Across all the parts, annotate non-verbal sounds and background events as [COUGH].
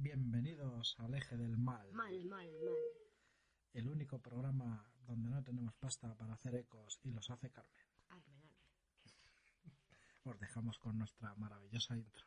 Bienvenidos al eje del mal, Mal, mal, mal. el único programa donde no tenemos pasta para hacer ecos y los hace Carmen. Armen, armen. Os dejamos con nuestra maravillosa intro.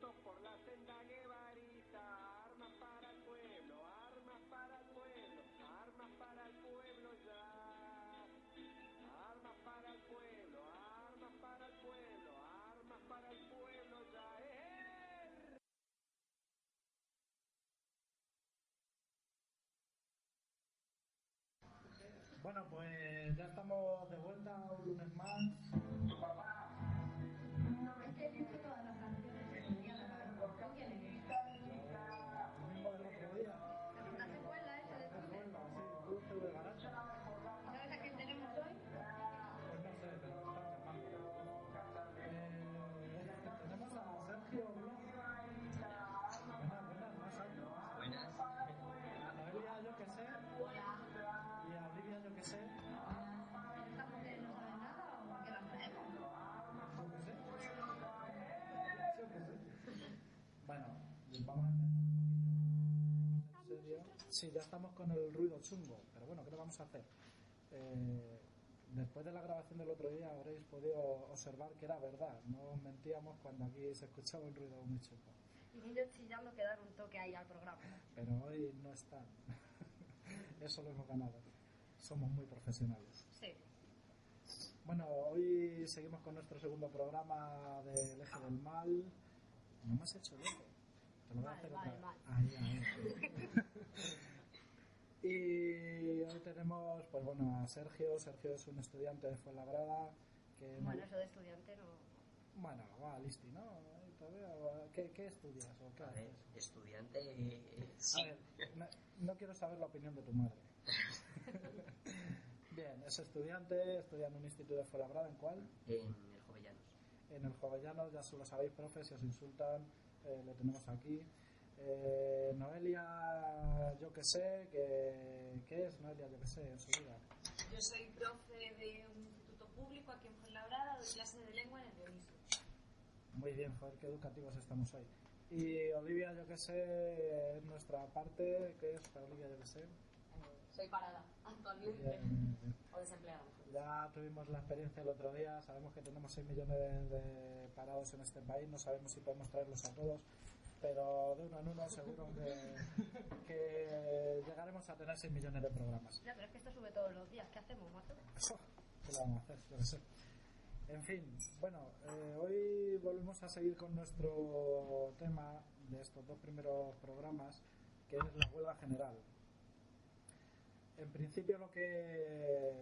Por la senda guevarita, armas para el pueblo, armas para el pueblo, armas para el pueblo ya. Armas para el pueblo, armas para el pueblo, armas para el pueblo ya. ¡Eh! Bueno, pues ya estamos de vuelta un lunes más. Sí, ya estamos con el ruido chungo, pero bueno, ¿qué le vamos a hacer? Eh, después de la grabación del otro día habréis podido observar que era verdad, no mentíamos cuando aquí se escuchaba un ruido muy chungo. Y niños chillando que dar un toque ahí al programa. Pero hoy no están. [LAUGHS] Eso lo hemos ganado. Somos muy profesionales. Sí. Bueno, hoy seguimos con nuestro segundo programa del eje del mal. No me has hecho el eje. Te lo voy a hacer otra. Ahí, ahí. [LAUGHS] y hoy tenemos, pues bueno, a Sergio. Sergio es un estudiante de Fuenlabrada. Que no- Bueno, eso de estudiante no. bueno, va, listi, ¿no? ¿Qué, qué estudias o qué A ver, haces? estudiante, eh, sí. A ver, no, no quiero saber la opinión de tu madre. [LAUGHS] Bien, es estudiante, estudia en un instituto de Fuenlabrada, ¿en cuál? En el Jovellanos. En el Jovellanos, ya lo sabéis, profe, si os insultan, eh, le tenemos aquí. Eh, Noelia, yo que sé, que, ¿qué es Noelia, yo que sé, en su vida? Yo soy profe de un instituto público aquí en Fuenlabrada, doy clase de lengua en el Dionisio. Muy bien, joder, qué educativos estamos hoy. Y Olivia, yo que sé, es nuestra parte, ¿qué es Olivia, yo que sé? Soy parada actualmente Bien. o desempleada. Ya tuvimos la experiencia el otro día, sabemos que tenemos 6 millones de parados en este país, no sabemos si podemos traerlos a todos, pero de uno en uno seguro que, que llegaremos a tener 6 millones de programas. Ya, pero es que esto sube todos los días. ¿Qué hacemos, macho? ¿Qué le vamos a hacer? Yo sé. En fin, bueno, eh, hoy volvemos a seguir con nuestro tema de estos dos primeros programas, que es la huelga general. En principio lo que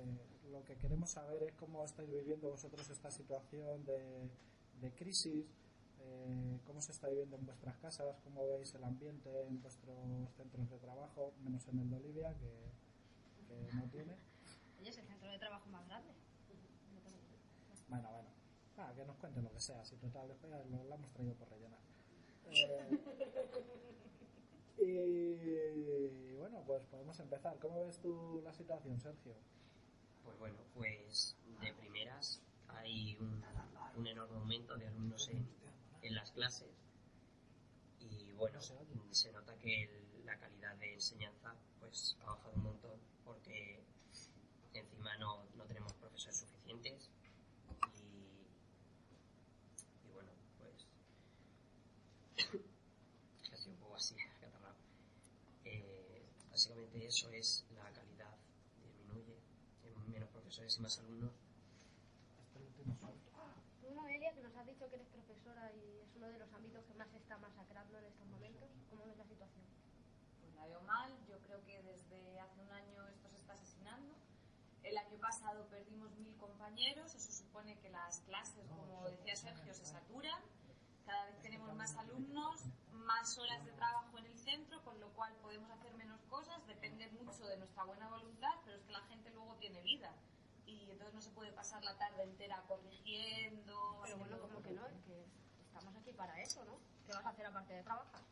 lo que queremos saber es cómo estáis viviendo vosotros esta situación de, de crisis, eh, cómo se está viviendo en vuestras casas, cómo veis el ambiente en vuestros centros de trabajo, menos en el de Olivia, que, que no tiene. Oye, es el centro de trabajo más grande. Bueno, bueno. Ah, que nos cuente lo que sea, si total después lo, lo hemos traído por rellenar. [LAUGHS] Eh, y bueno, pues podemos empezar. ¿Cómo ves tú la situación, Sergio? Pues bueno, pues de primeras hay un, un enorme aumento de alumnos en, en las clases y bueno, se nota que la calidad de enseñanza pues ha bajado un montón porque encima no, no tenemos profesores suficientes y, y bueno, pues [COUGHS] ha sido un poco así, acatarrado. Eh, básicamente eso es la calidad disminuye, menos profesores y más alumnos. Este último salto. Tú, Noelia, que nos has dicho que eres profesora y es uno de los ámbitos que más se está masacrando en estos momentos, ¿cómo ves la situación? Pues la veo mal, yo creo que desde hace un año esto se está asesinando. El año pasado perdimos mil compañeros, eso supone que las clases, como decía Sergio, se saturan. Cada vez tenemos más alumnos, más horas de trabajo en el centro, con lo cual podemos hacer menos cosas, depende mucho de nuestra buena voluntad, pero es que la gente luego tiene vida. Y entonces no se puede pasar la tarde entera corrigiendo. Pero bueno, como que no, que estamos aquí para eso, ¿no? ¿Qué vas a hacer aparte de trabajar?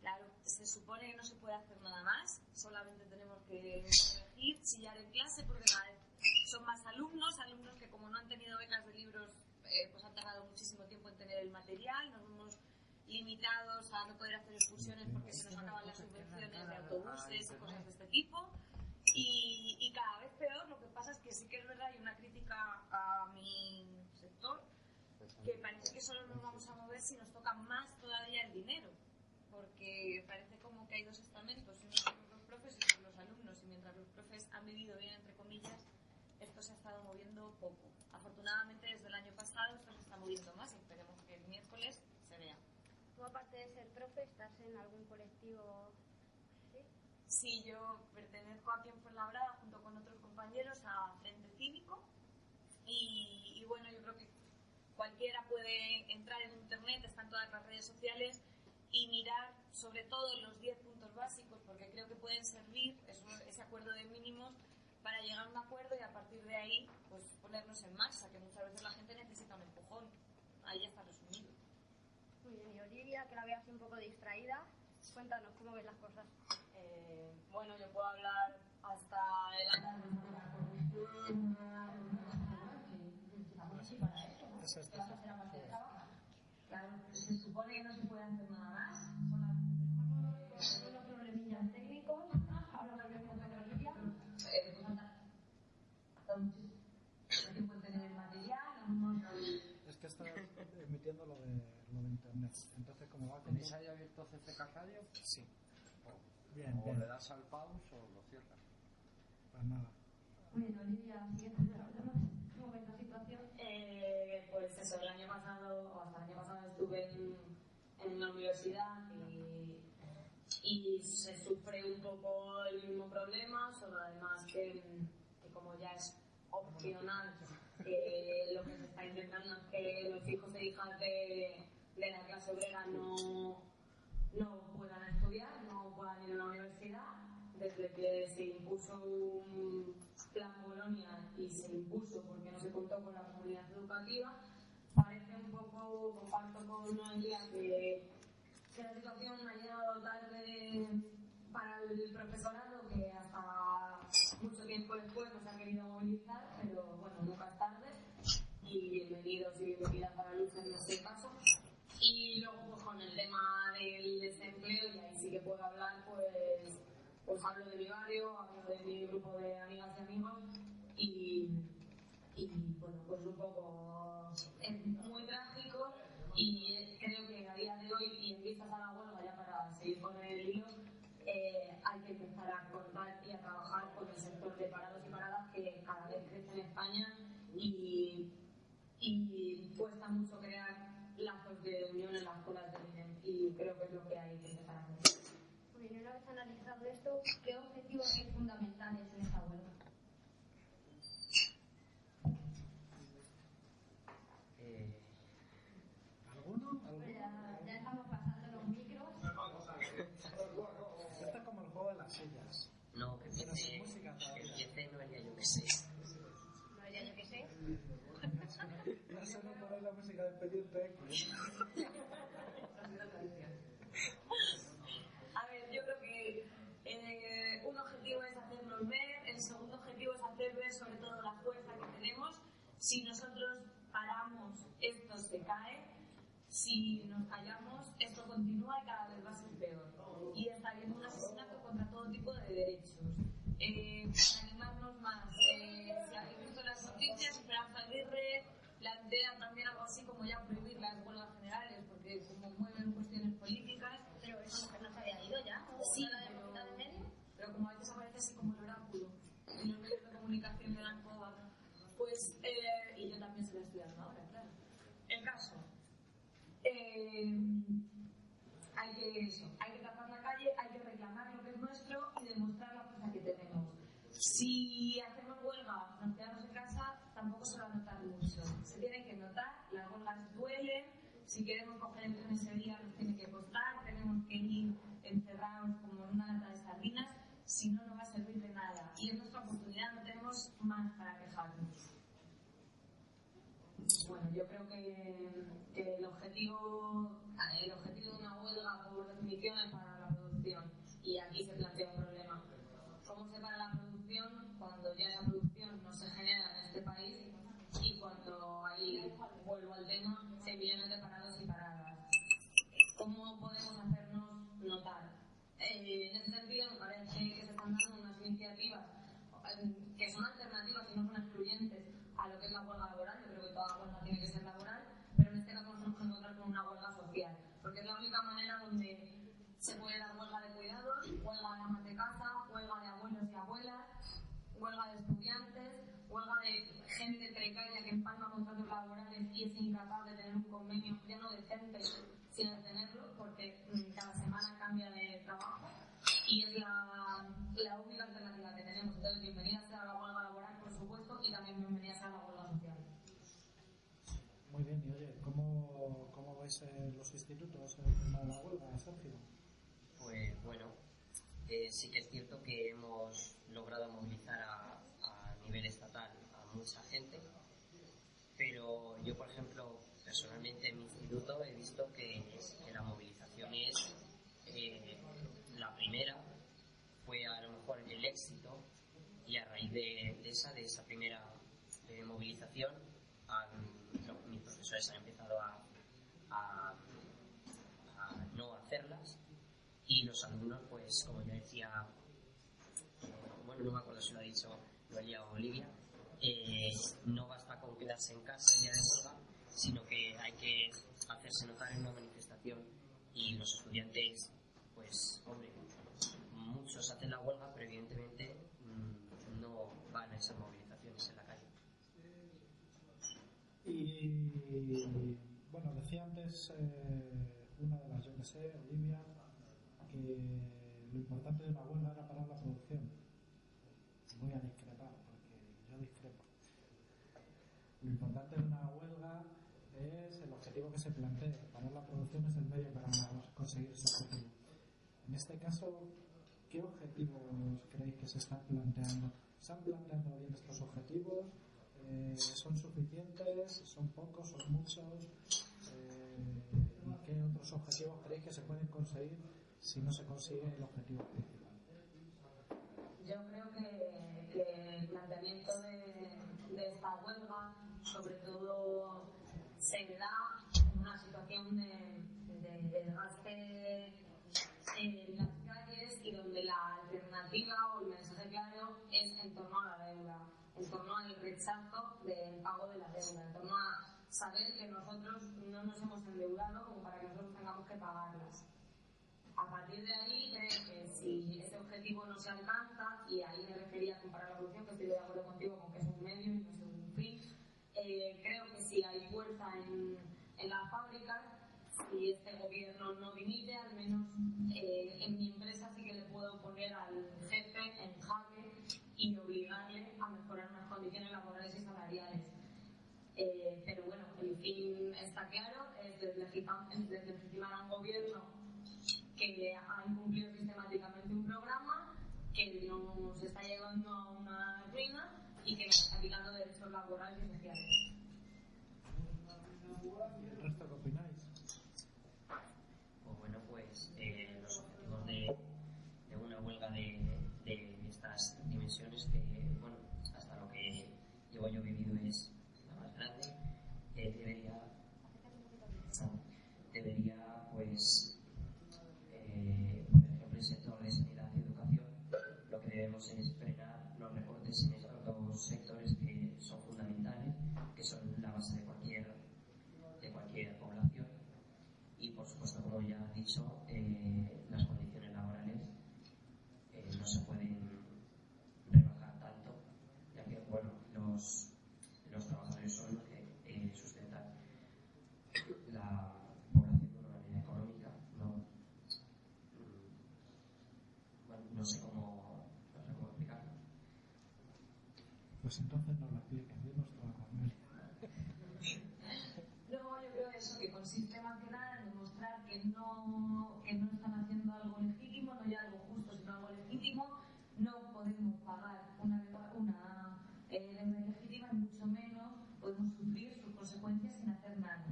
Claro, se supone que no se puede hacer nada más, solamente tenemos que corregir, chillar en clase, porque cada vez son más alumnos, alumnos que como no han tenido becas de libros, eh, pues han tardado muchísimo tiempo en tener el material, nos vemos limitados a no poder hacer excursiones porque se nos acaban las subvenciones de autobuses y cosas de este tipo. Y, y cada vez peor, lo que pasa es que sí que es verdad, hay una crítica a mi sector, que parece que solo nos vamos a mover si nos toca más todavía el dinero, porque parece como que hay dos estamentos, uno son los profes y otro los alumnos, y mientras los profes han vivido bien, entre comillas, esto se ha estado moviendo poco. Afortunadamente desde el año pasado esto se está moviendo más y esperemos que el miércoles se vea. Tú, aparte de ser profe, estás en algún colectivo. ¿Sí? Yo pertenezco aquí en Fuenlabrada junto con otros compañeros a Frente Cívico y, y bueno, yo creo que cualquiera puede entrar en internet, están todas las redes sociales y mirar sobre todo los 10 puntos básicos porque creo que pueden servir ese acuerdo de mínimos para llegar a un acuerdo y a partir de ahí pues ponernos en marcha, que muchas veces la gente necesita un empujón. Ahí ya está resumido. Muy bien, y Olivia, que la veas un poco distraída, cuéntanos cómo ves las cosas. Bueno, yo puedo hablar hasta el Eso es Claro, se supone que no se puede hacer nada más. Tenemos unos problemillas técnicos, ahora volvemos anda, hasta muchísimo tiempo en tener el material, Es que estás emitiendo lo de, lo de internet. Entonces, como va con... ¿Tenéis ahí abierto CCK Radio? Sí. Bien, O bien. le das al pause o lo cierras. Pues nada. Muy bien, Olivia, siguiente problema. ¿Cómo ves la situación? Eh, pues eso, el año pasado, o hasta el año pasado estuve en, en la universidad y, y se sufre un poco el mismo problema, solo además que, que como ya es opcional, eh, lo que se está intentando es que los hijos e hijas de, de la clase obrera no, no no puedan ir a la universidad. Desde que se impuso un plan Bolonia y se impuso porque no se contó con la comunidad educativa, parece un poco, comparto con Noelia, que, que la situación ha llegado tarde para el profesorado, que hasta mucho tiempo después no se ha querido movilizar, pero bueno, nunca es tarde. Y bienvenidos y bienvenidas para Luz en este caso. Y luego pues con el tema del desempleo, y ahí sí que puedo hablar, pues hablo de mi barrio, hablo de mi grupo de amigas y amigos, y, bueno, pues un poco es muy trágico y creo que a día de hoy y en vistas a la huelga ya para seguir con el hilo, eh, hay que empezar a cortar y a trabajar con el sector de parados y paradas que cada vez crece en España y, y cuesta mucho crear lazos de unión en las escuelas del INEM y creo que es lo que hay que hacer. Vez analizado esto, ¿qué objetivos son fundamentales en esta huelga? Eh, ¿Alguno? ¿Alguno? ya, ya estamos pasando los micros. Esto es como el juego de las sillas. no, que empiece, música que empiece Noelia, yo que sé. [LAUGHS] No diría yo que sé. Se no poner la música del pendiente. A [LAUGHS] ver, yo creo que eh, un objetivo es hacernos ver, el segundo objetivo es hacer ver sobre todo la fuerza que tenemos. Si nosotros paramos, esto se cae. Si nos callamos, esto continúa y cada eh, hay que eso, hay que tapar la calle, hay que reclamar lo que es nuestro y demostrar la fuerza que tenemos. Si hacemos huelga, nos quedamos en casa, tampoco se va a notar mucho. Se tienen que notar, las huelgas duelen, si queremos coger el tren ese día nos tiene que costar, tenemos que ir encerrados como en una lata de sardinas, si no, no va a servir de nada. Y es nuestra oportunidad, no tenemos más para quejarnos. Bueno, yo creo que, que el, objetivo, el objetivo de una huelga, por definición, es para la producción. Y aquí se plantea un problema. ¿Cómo se para la producción cuando ya esa producción no se genera en este país y cuando ahí, vuelvo al tema, se millones de parados y paradas? ¿Cómo podemos hacernos notar? Eh, en ese sentido, me parece que se están dando unas iniciativas eh, que son alternativas y no son excluyentes a lo que es la huelga laboral. Yo creo que toda huelga tiene que ser laboral, pero en este caso nos tenemos que encontrar con una huelga social, porque es la única manera donde se puede dar huelga de cuidados, huelga de amas de casa, huelga de abuelos y abuelas, huelga de estudiantes, huelga de gente precaria que empalma contratos laborales y es incapaz de tener un convenio ya no decente, sino de tenerlo, porque mm, cada semana cambia de trabajo y es la, la única alternativa que tenemos. Entonces, bienvenida sea la huelga laboral, por supuesto, y también bienvenida sea la huelga social. Muy bien, y oye, ¿cómo, cómo veis eh, los institutos el tema de la huelga, Sergio? Pues bueno, eh, sí que es cierto que hemos logrado movilizar a, a nivel estatal a mucha gente, pero yo, por ejemplo, personalmente en mi instituto he visto que, que la movilización es eh, la primera, fue a lo mejor el éxito, y a raíz de, de esa, de esa primera eh, movilización, han- mis profesores han empezado a, a- no hacerlas y los alumnos, pues como yo decía, bueno, no me acuerdo si lo ha dicho Noelia o Olivia, eh, no basta con quedarse en casa el día de huelga, sino que hay que hacerse notar en una manifestación y los estudiantes, pues, hombre, muchos hacen la huelga, pero evidentemente mm, no van a esas movilizaciones en la calle. Y bueno, decía antes eh, una de las, yo que sé, Olivia, que lo importante de una huelga era parar la producción. Voy a discrepar, porque yo discrepo. Lo importante de una huelga es el objetivo que se plantea. Parar la producción es el medio para conseguir ese objetivo. En este caso, ¿qué objetivos creéis que se están planteando? ¿Se han planteado bien estos objetivos? Eh, ¿Son suficientes? ¿Son pocos? ¿Son muchos? Eh, ¿Y qué otros objetivos creéis que se pueden conseguir si no se consigue el objetivo principal? Yo creo que, el planteamiento de, esta huelga, sobre todo, se da en una situación de desgaste en las calles y donde la alternativa o el mensaje claro es en torno a la deuda, en rechazo del pago de la deuda, en torno a saber que nosotros no nos hemos endeudado como para que nosotros tengamos que pagarlas. A partir de ahí, creo que si ese objetivo no se alcanza, y ahí me refería a comparar la producción, que estoy de acuerdo contigo con que es un medio y no es un fin, eh, creo que si hay fuerza en, en las fábricas, si este gobierno no dimite, al menos eh, en mi empresa sí que le puedo poner al jefe en jaque y obligarle a mejorar unas condiciones laborales y salariales. Eh, pero bueno, el fin está claro, es deslegitimar, es deslegitimar a un gobierno que ha incumplido sistemáticamente un programa, que nos está llevando a una ruina y que nos está quitando derechos laborales y sociales. ¿El resto qué opináis? Pues bueno, pues eh, los objetivos de, de una huelga de, de estas dimensiones, que bueno, hasta lo que llevo yo vivido es la más grande, eh, debería, debería pues, eh, por ejemplo, el sector de sanidad y educación, lo que debemos es frenar los recortes en estos dos sectores que son fundamentales, que son la base de cualquier, de cualquier población y por supuesto como ya he dicho eh, las condiciones laborales eh, no se pueden rebajar tanto ya que bueno los, los trabajadores son los que eh, sustentan la población de económica. No mm, bueno, no sé cómo no sé cómo explicarlo. Pues entonces lo expliquen, dinos toda Cornelia. No, yo creo eso, que consiste más que nada en demostrar que no, que no están haciendo algo legítimo, no ya algo justo, sino algo legítimo. No podemos pagar una, deuda- una eh, deuda ilegítima y mucho menos podemos sufrir sus consecuencias consecuencias sin hacer nada.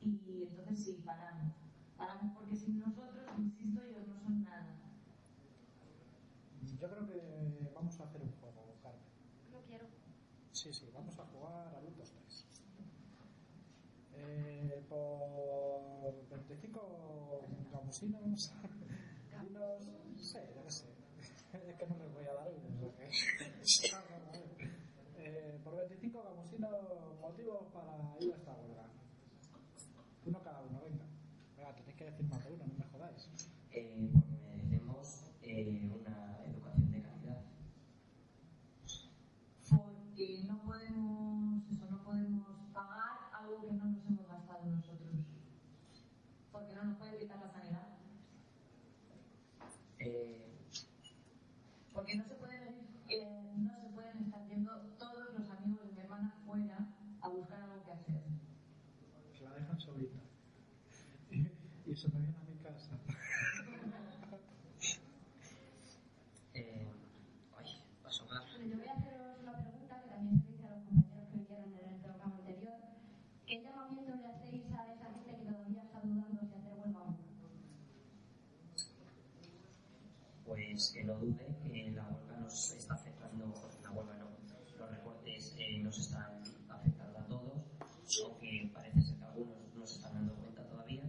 Y entonces sí, paramos. Paramos porque sin nosotros, insisto, ellos no son nada. Yo creo que vamos a hacer un juego, Carmen. No quiero. Sí, sí, vamos a jugar adultos 3. Eh, por 25 gamusinos, dinos, no sé, yo qué sé. [LAUGHS] Es que no les voy a dar uno. o sea que- Eh, por 25 gamusinos, motivos para ir a esta huelga. Uno cada uno, venga. Venga, tenéis que decir más de uno, no me jodáis. Eh, porque merecemos eh, una educación de calidad. Porque no podemos, eso, no podemos pagar algo que no nos hemos gastado nosotros. Porque no nos pueden quitar la sanidad. Eh, Porque no se pueden, eh, no se pueden estar yendo todos los amigos de mi hermana fuera a buscar algo que hacer. Que la dejan solita. Y, y se me viene a mi casa. eh, ay, paso a dar. Bueno, yo voy a haceros una pregunta que también se dice a los compañeros que vinieron en el programa anterior. ¿Qué llamamiento le hacéis a esa gente que todavía está dudando si hacer huelga o no? pues que no dude que la huelga nos está afectando, la huelga no, los recortes eh, nos están afectando a todos, aunque parece ser que algunos no se están dando cuenta todavía,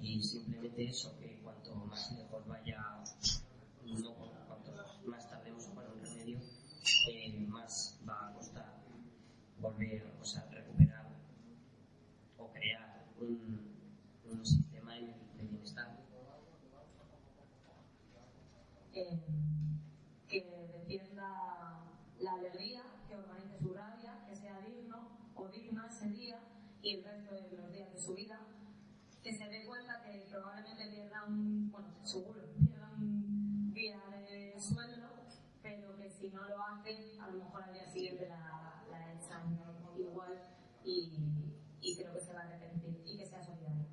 y simplemente eso, que cuanto más lejos vaya, no, cuanto más tardemos para un remedio, eh, más va a costar volver, o sea, recuperar o crear un, un sistema de bienestar eh, que defienda la alegría, que organice su rabia, que sea digno o digna ese día y el resto de los días de su vida, que se dé cuenta que probablemente pierda un, bueno, seguro, pierda un día de sueldo, pero que si no lo hace, a lo mejor al día siguiente la, la echan igual y, y creo que se va a arrepentir y que sea solidario.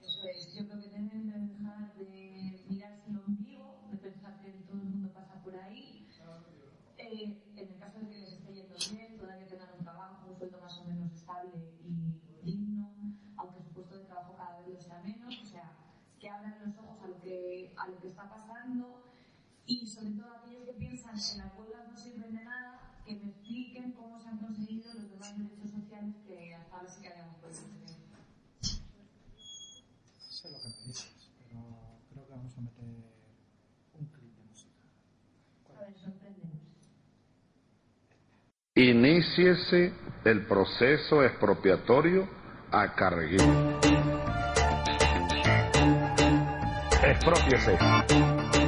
Eso es, yo creo que deben de dejar de mirarse el ombligo, de pensar que todo el mundo pasa por ahí. Eh, en el caso de que les esté yendo bien, todavía tengan un trabajo, un sueldo más o menos estable y digno, aunque su puesto de trabajo cada vez lo sea menos, o sea, que abran los ojos a lo que, a lo que está pasando y sobre todo aquellos que las huelgas no sirven de nada, que me expliquen cómo se han conseguido los demás derechos sociales que hasta ahora sí que habíamos podido tener. Sé lo que me dices, pero creo que vamos a meter un clip de música. A ver, sorpréndenos. Iníciese el proceso expropiatorio a Carreguín. Expropiese.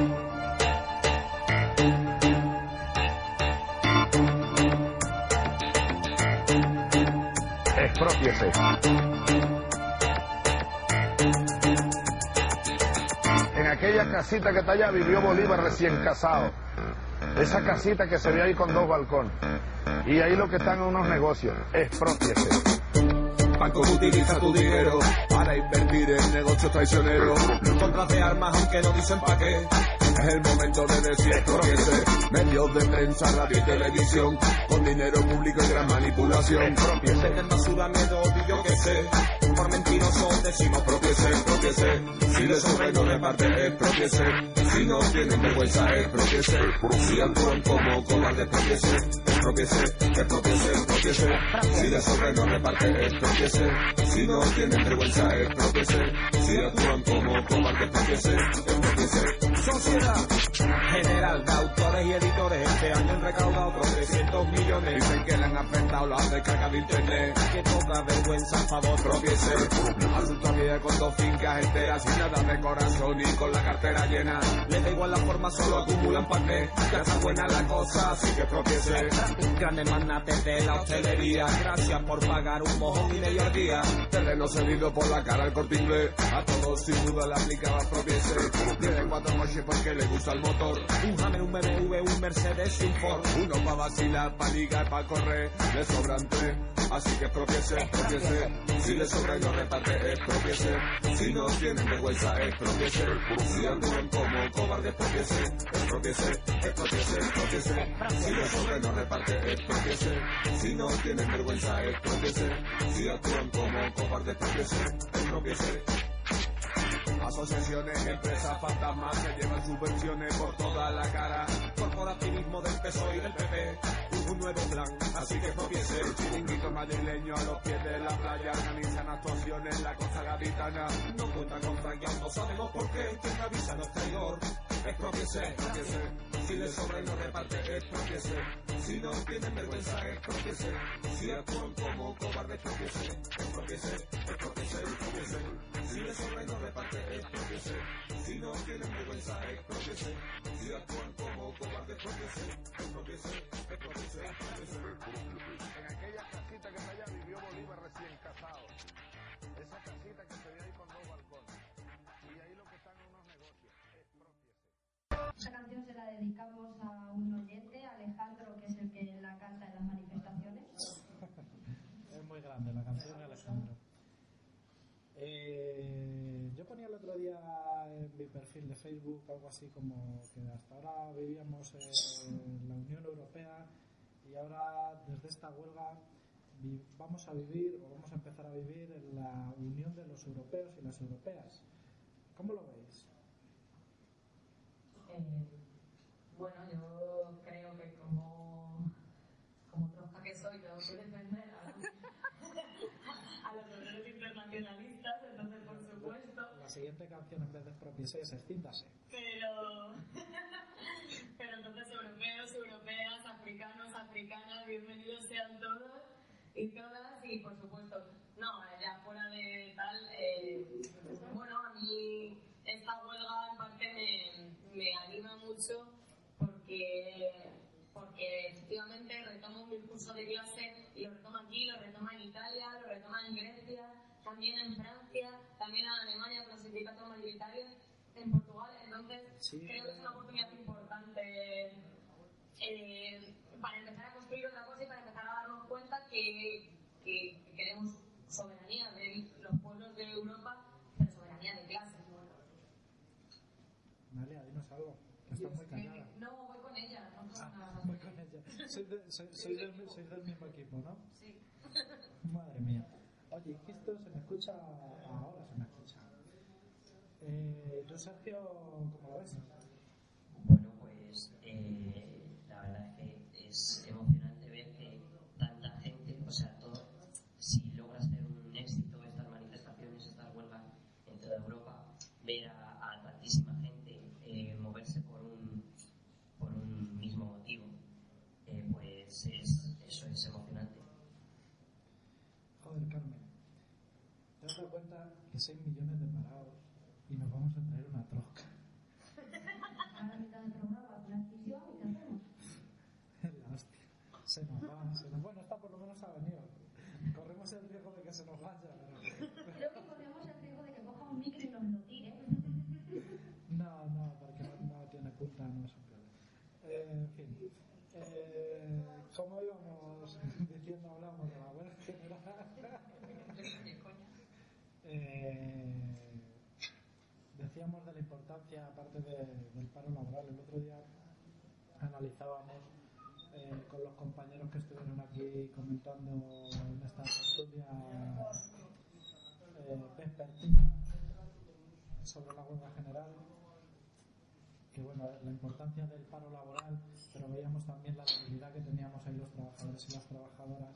Expropiese. En aquella casita que está allá vivió Bolívar recién casado. Esa casita que se ve ahí con dos balcones. Y ahí lo que están unos negocios. Expropiese. Banco utiliza tu dinero para invertir en negocios traicioneros. Compras de armas aunque no dicen pa' qué. Es el momento de decir expropiese. Medios de prensa, radio y televisión. Con dinero público y gran manipulación. Expropiese. Venden basura, miedo, yo qué sé. Por mentirosos decimos propiese, propiese. Si les sobra no reparte, expropiese. Si no tienen vergüenza, expropiese. Si actúan como cobardes, propiese. Expropiese, expropiese, expropiese. Si les sobra no reparte, expropiese. Si no tienen vergüenza, expropiese. Si actúan como cobardes, propiese. Expropiese. Sociedad General de autores y editores este año han recaudado otros 300 Dicen que le han afectado las descargas de internet. Que poca vergüenza, a favor, propiese. Asunto vida con dos fincas enteras sin nada de corazón y con la cartera llena. Le da igual la forma, solo acumulan paquete. Ya está buena la cosa, así que propiese. Grandes magnates de la hostelería. Gracias por pagar un mojón y medio al día. Terreno cedido por la cara al corte inglés. A todos sin duda le aplicaba propiese. Tiene cuatro coches porque le gusta el motor. Un Hammer, un BMW, un Mercedes y un Ford. Uno pa' vacilar, pa' ligar, pa' correr. Le sobran tres, así que propiese, propiese. Si le sobra sobra y no reparte, expropiese. Si no tienen vergüenza, expropiese. Si actúan como cobardes, expropiese. Expropiese, expropiese, expropiese. Si les sobra y no reparte, expropiese. Si no tienen vergüenza, expropiese. Si actúan como cobardes, expropiese. Expropiese. Asociaciones, empresas, fantasmas que llevan subvenciones por toda la cara. Corporativismo del PSOE y del PP. Un nuevo plan, así que expropiese. Chiringuito madrileño a los pies de la playa. Organizan actuaciones en la costa gaditana. No cuentan con Frank, no sabemos por qué. Quien avisa no es traidor. Expropiese, expropiese. Si les sobra no reparte, expropiese. Si no tienen vergüenza, expropiese. Si actúan como cobardes, expropiese. Expropiese, expropiese, expropiese. Si les sobra no reparte, expropiese. Si no tienen vergüenza, expropiese. Si actúan como cobardes, expropiese. Expropiese, expropiese, expropiese. En aquella casita que está dedicamos a un oyente, Alejandro, que es el que la canta en las manifestaciones. [LAUGHS] Es muy grande la canción de Alejandro. Eh, yo ponía el otro día en mi perfil de Facebook algo así como que hasta ahora vivíamos en la Unión Europea y ahora desde esta huelga vamos a vivir o vamos a empezar a vivir en la unión de los europeos y las europeas. ¿Cómo lo veis? Eh, bueno, yo creo que como, como trosca que soy, tengo que defender a, [LAUGHS] a los valores internacionalistas, entonces por supuesto, La siguiente canción en vez de expropiese es Escíndase. pero, [LAUGHS] pero entonces europeos, europeas, africanos, africanas, bienvenidos sean todos y todas y por supuesto, no, ya fuera de tal, eh, bueno, a mí esta huelga en parte me, me anima mucho porque, porque efectivamente retoma un discurso de clase y lo retoma aquí, lo retoma en Italia, lo retoma en Grecia, también en Francia, también en Alemania con los sindicatos mayoritarios, en Portugal, entonces Sí. creo que es una oportunidad importante eh, para empezar a construir otra cosa y para empezar a darnos cuenta que, que- que queremos soberanía los pueblos de Europa, pero soberanía de clases. María, dinos algo, que estás muy callada. no, voy con ella, no con Ah, nada. voy con ella. Sois, de- sois- sois del, sois del mismo equipo, ¿no? Sí. Madre mía. Oye, que esto se me escucha ahora, se me escucha. Eh, ¿Tú, Sergio, cómo lo ves? Bueno, pues eh, la verdad es que es emocionante ver que tanta gente, o sea, todo, si logra ser un éxito estas manifestaciones, estas huelgas en toda Europa, ver a, a tantísima gente eh, moverse por un, por un mismo motivo, eh, pues es, eso es emocionante. Joder, Carmen. ¿Te has dado cuenta que 6 millones de parados y nos vamos a traer una trosca? A la mitad del programa, una y ¿qué hacemos? La hostia. Se nos va, se nos... Bueno, esta por lo menos ha venido. Corremos el riesgo de que se nos vaya, pero... Creo que corremos el riesgo de que coja un micro y nos lo tire. No, no, porque no, tiene punta, no es un problema. Eh, en fin. Eh, como íbamos diciendo, hablamos de la huelga general. Eh, decíamos de la importancia, aparte de- del paro laboral, el otro día analizábamos eh, con los compañeros que estuvieron aquí comentando en esta tertulia eh, sobre la huelga general que bueno, la importancia del paro laboral, pero veíamos también la debilidad que teníamos ahí los trabajadores y las trabajadoras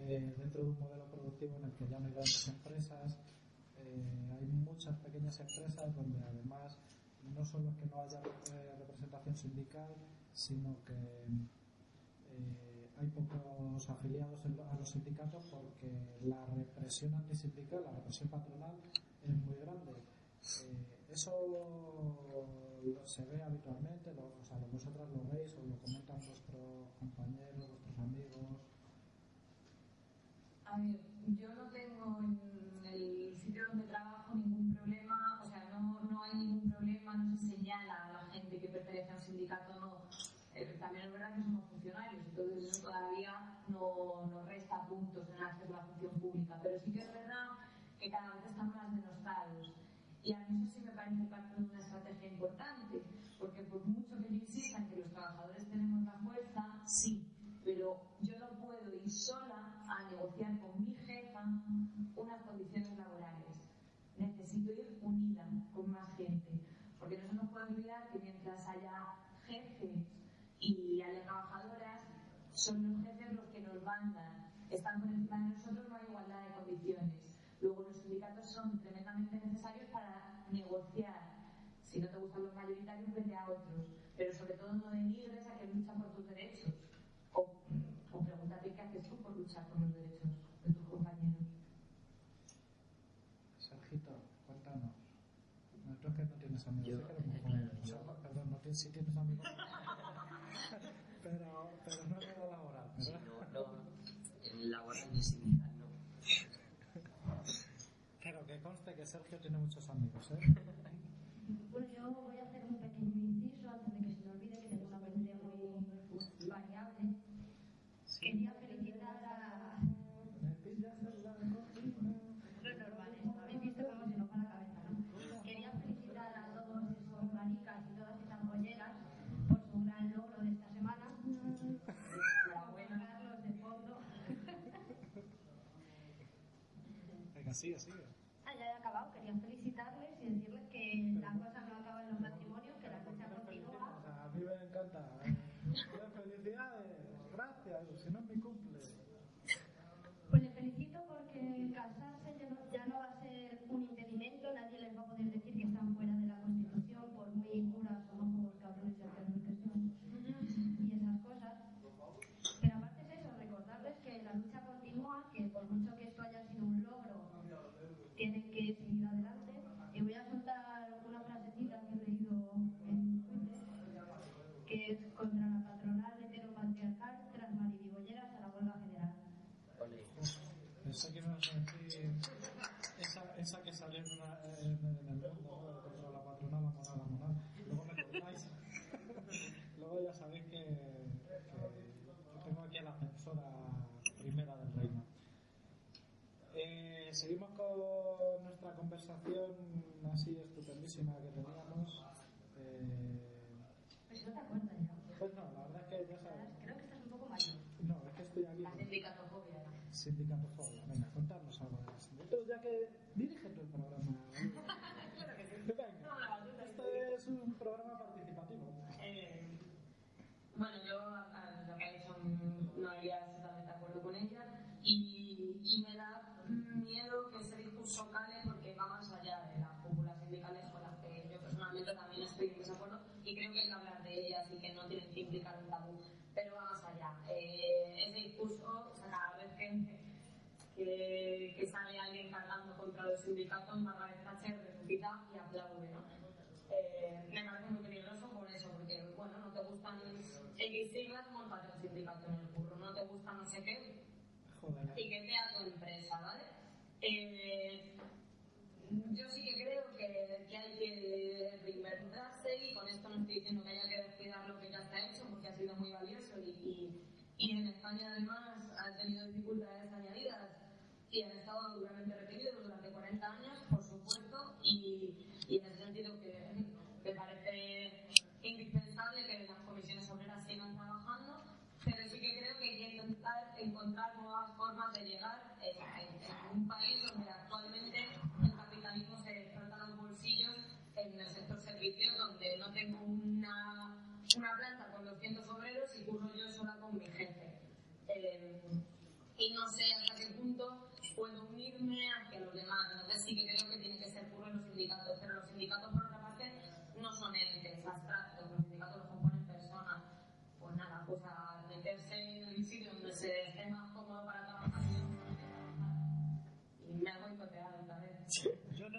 eh, dentro de un modelo productivo en el que ya no hay grandes empresas, eh, hay muchas pequeñas empresas donde además no solo es que no haya eh, representación sindical, sino que hay pocos afiliados a los sindicatos porque la represión antisindical, la represión patronal es muy grande. Eh, eso se ve habitualmente, o sea, vosotras lo veis o lo comentan vuestros compañeros, vuestros amigos. A ver, yo no tengo en el sitio donde trabajo ningún problema, o sea, no, no hay ningún problema, no se señala a la gente que pertenece a un sindicato no. Eh, también es verdad que somos funcionarios, entonces eso todavía no, no resta puntos en el acceso a la función pública, pero sí que es verdad que cada vez están más denostados. Y a mí eso sí me parece parte de una estrategia importante, porque por mucho que yo insista en que los trabajadores tenemos la fuerza, sí, Necesito ir unida con más gente, porque no se nos puede olvidar que mientras haya jefes y haya trabajadoras, son los jefes los que nos mandan, están por encima de nosotros, no hay igualdad de condiciones. Luego los sindicatos son tremendamente necesarios para negociar. Si no te gustan los mayoritarios, vete a otros. Pero sobre todo no denigres a que luchan por tus derechos. O, o pregúntate qué haces tú por luchar por los derechos de tus compañeros. Sergito, cuéntanos. No, tú es que no tienes amigos. Yo- sé que eres muy joven. O sea, sí tienes amigos. pero, pero no en la laboral, Sí, ¿verdad? no, no, en laboral ni sindical, no. Pero que conste que Sergio tiene muchos amigos, ¿eh? Bueno, yo voy a hacer un pequeño inciso antes de que se me olvide que tengo una memoria muy variable. Quería felicitar a Me pillas en la cocina. los normales. Habéis visto cómo se nos va la cabeza, ¿no? Quería felicitar a todos esos maricas y todas esas polleras por su gran logro de esta semana. Enhorabuena. Carlos de fondo. Venga, sigue, sigue. Ah, ya he acabado. Quería felicitarles y decirles que la cosa no acaba en los matrimonios, que la lucha continúa. A mí me encanta. ¿eh? Felicidades, gracias, si no es mi cumple. Pues les felicito porque casarse ya no, ya no va a ser un impedimento, nadie les va a poder decir que están fuera de la Constitución por muy curas, homófobos, cabrones y arcanos que son y esas cosas. Pero aparte es eso, recordarles que la lucha continúa, que por mucho que esto haya sido un logro, tienen que seguir adelante. Y voy a soltar una frasecita que he leído en Twitter, que es contra la patronal heteropatriarcal tras maribibolleras a la huelga general. Ole. Pensé que me ibas a decir esa, esa que salió en, una, en, en el mundo ¿no? contra la patronal, la moral, la moral. Luego me cortáis. Luego ya sabéis que, que tengo aquí a la censora primera del reino. Eh, seguimos con nuestra conversación así estupendísima que teníamos. Eh, Pues no te acuerdas ya. pues no, la verdad es que ya sabes. Creo que estás un poco mayor. No, es que estoy aquí. La sindicatofobia. Sindicatofobia. Venga, contarnos algo de la sindicato. Ya que dirige tú el programa. Claro que sí. Venga, No, la batuta este es un programa participativo. Eh, bueno, yo a, a lo que ha dicho mm, Noelia estoy totalmente de acuerdo con ella y, y me da miedo que ese discurso cale porque va más allá de las cúpulas sindicales con las que yo personalmente también estoy en desacuerdo y creo que hay que hablar de ellas y que no tienen que implicar un tabú, pero va más allá. Eh, ese discurso, o sea, cada vez que, que, que sale alguien cargando contra los sindicatos, Margaret Thatcher resucita y aplaude, ¿no? Eh, me parece muy peligroso por eso, porque, bueno, no te gustan X siglas, montate un sindicato en el curro, no te gusta no sé qué, Joder. etiquete a tu empresa, ¿vale? Eh, yo sí que creo que, que hay que reinventarse y con esto no estoy diciendo que haya que descuidar lo que ya está hecho porque ha sido muy valioso y, y, y en España además han tenido dificultades añadidas y han estado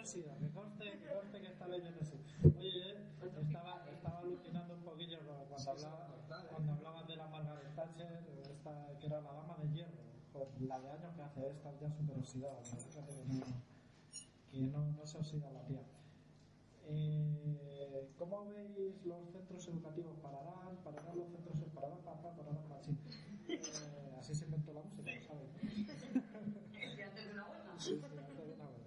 Que conste, que conste que no he sido. Oye, estaba, estaba alucinando un poquillo cuando hablaba, cuando hablaban de la Margaret Thatcher, esta, que era la dama de hierro. La de años que hace esta ya súper oxidada, que no, no, se oxida la tía. Eh, ¿Cómo veis los centros educativos? ¿Pararán? ¿Pararán los centros? ¿Pararán? ¿Pararán? ¿Pararán? ¿Pararán? Sí. Eh, así se inventó la música, ¿lo sabes? Y antes de una huelga. Sí, sí, antes de una huelga.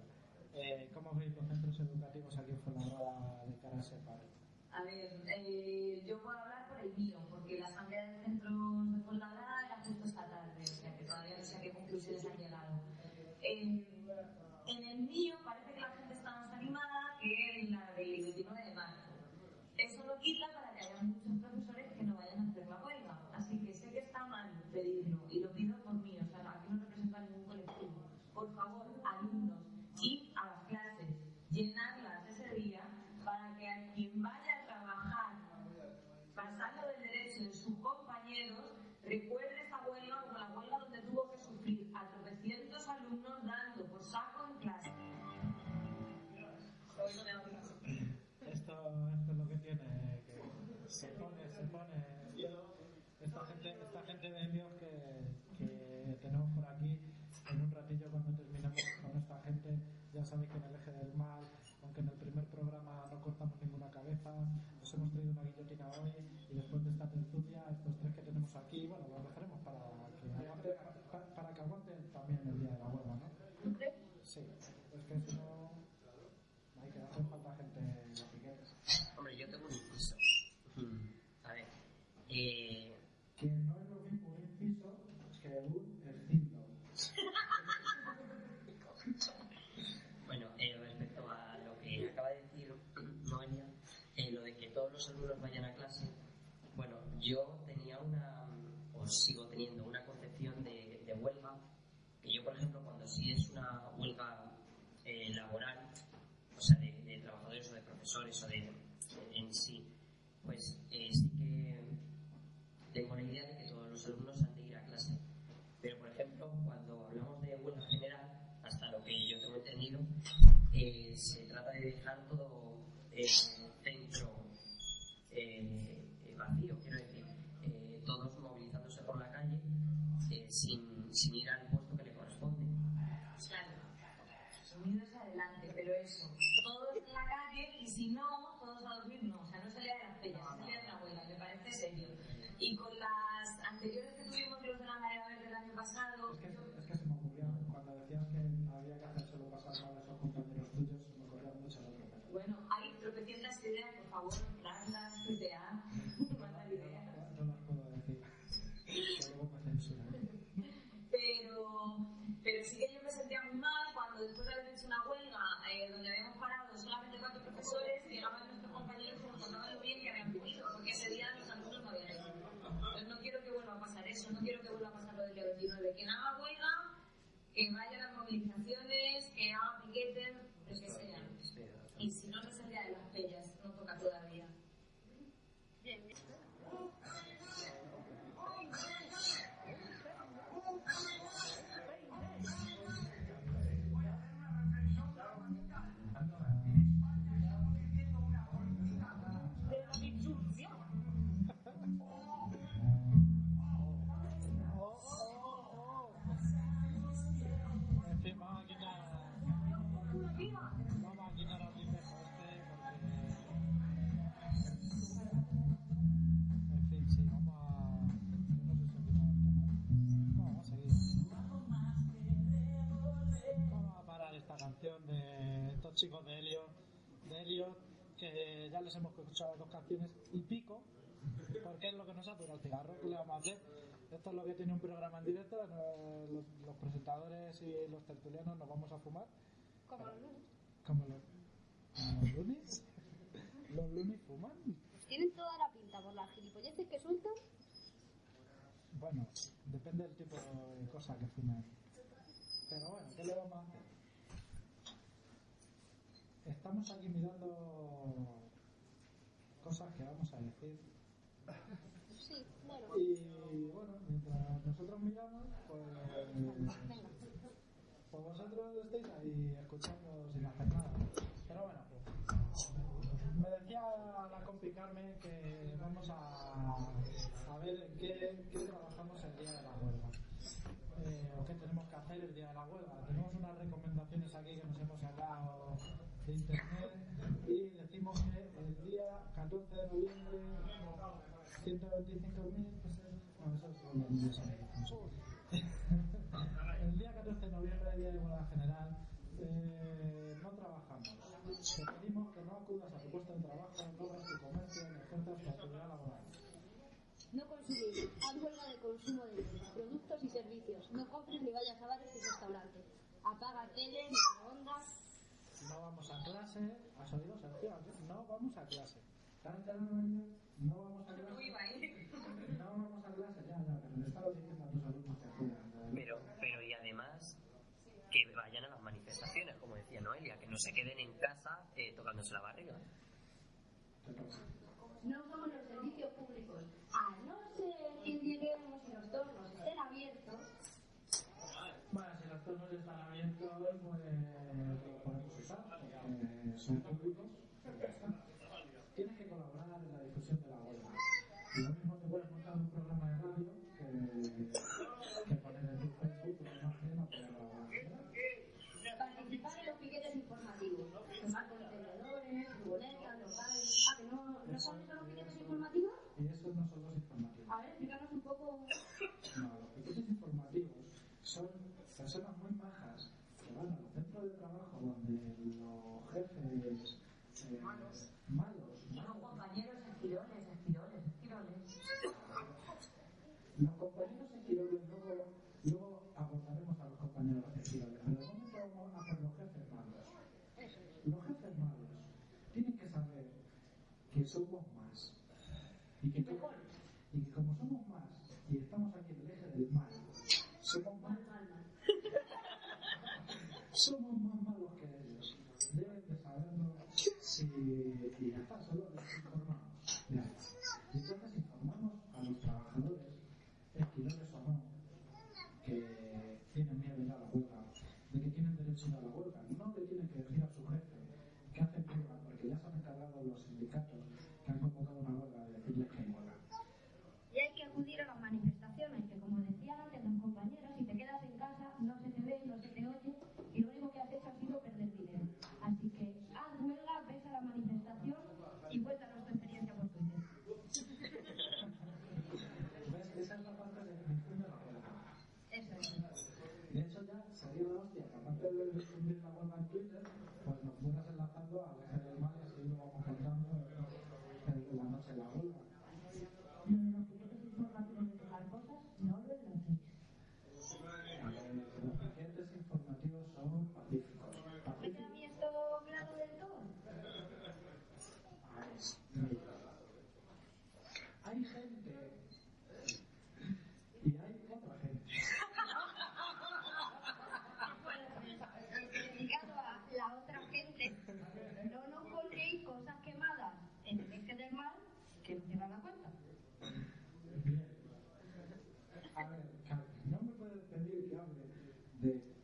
Eh, ¿Cómo veis los centros educativos aquí en Fuenlabrada de cara a ese paro? A ver, eh, yo a hablar por el mío, porque la asamblea de centros esta gente de Dios que, que tenemos por aquí, en un ratillo cuando terminemos con esta gente, ya sabéis que en el eje del mal, aunque en el primer programa no cortamos ninguna cabeza, os hemos traído una guillotina hoy y después de esta tertulia, estos tres que tenemos aquí, bueno, los dejaremos para que aguante, para, para que aguanten también el día de la huelga, ¿no? Sí, es que si no, hay que hacer falta gente de piquetes. Hombre, yo tengo un inciso. A ver, eh, que no es lo mismo un inciso que un escindo. bueno, eh, respecto a lo que acaba de decir Noelia, eh, lo de que todos los alumnos vayan a clase, bueno, yo tenía una, o sigo teniendo una concepción de, de huelga, que yo, por ejemplo, cuando sí es una huelga eh, laboral, o sea, de, de trabajadores o de profesores o de en sí, pues eh, sí que tengo la idea de que todos los alumnos han de ir a clase. Pero, por ejemplo, cuando hablamos de huelga general, hasta lo que yo tengo entendido, eh, se trata de dejar todo el sin, que ya les hemos escuchado dos canciones y pico, porque es lo que nos ha durado el cigarro, ¿qué le vamos a hacer? Esto es lo que tiene un programa en directo, los, los presentadores y los tertulianos nos vamos a fumar. Como los lunes. Como los, como los lunes. Los lunes fuman. Tienen toda la pinta por las gilipolleces que sueltan. Bueno, depende del tipo de cosa que fumen. Pero bueno, ¿qué le vamos a hacer? Estamos aquí mirando cosas que vamos a decir. Sí, bueno. Y bueno, mientras nosotros miramos, pues, pues vosotros estáis ahí escuchando sin hacer nada. Pero bueno, me decía la compi Carmen que vamos a, a ver en qué, qué trabajamos el día de la huelga. Eh, o qué tenemos que hacer el día de la huelga. Tenemos unas recomendaciones aquí que nos hemos sacado internet y decimos que el día 14 de noviembre 125.000 pues, no, eso es lo que yo sabía, no sé. El día 14 de noviembre, día de huelga general, eh, no trabajamos. Te pedimos que no acudas a tu puesto de trabajo, no hagas tu comercio, ni ejerzas tu actividad laboral. No consumir. Haz huelga de consumo de productos y servicios. No compres ni vayas a bares y restaurantes. Apaga tele, microondas no vamos a clase. ¿Has oído, Sergio? No vamos a clase. ¿Te han No vamos a clase. No vamos a clase, ya, ya, pero le estaba diciendo a tus alumnos que acudan. Pero, pero y además que vayan a las manifestaciones, como decía Noelia, que no se queden en casa eh, tocándose la barriga. No, no, no. Di atas 候 the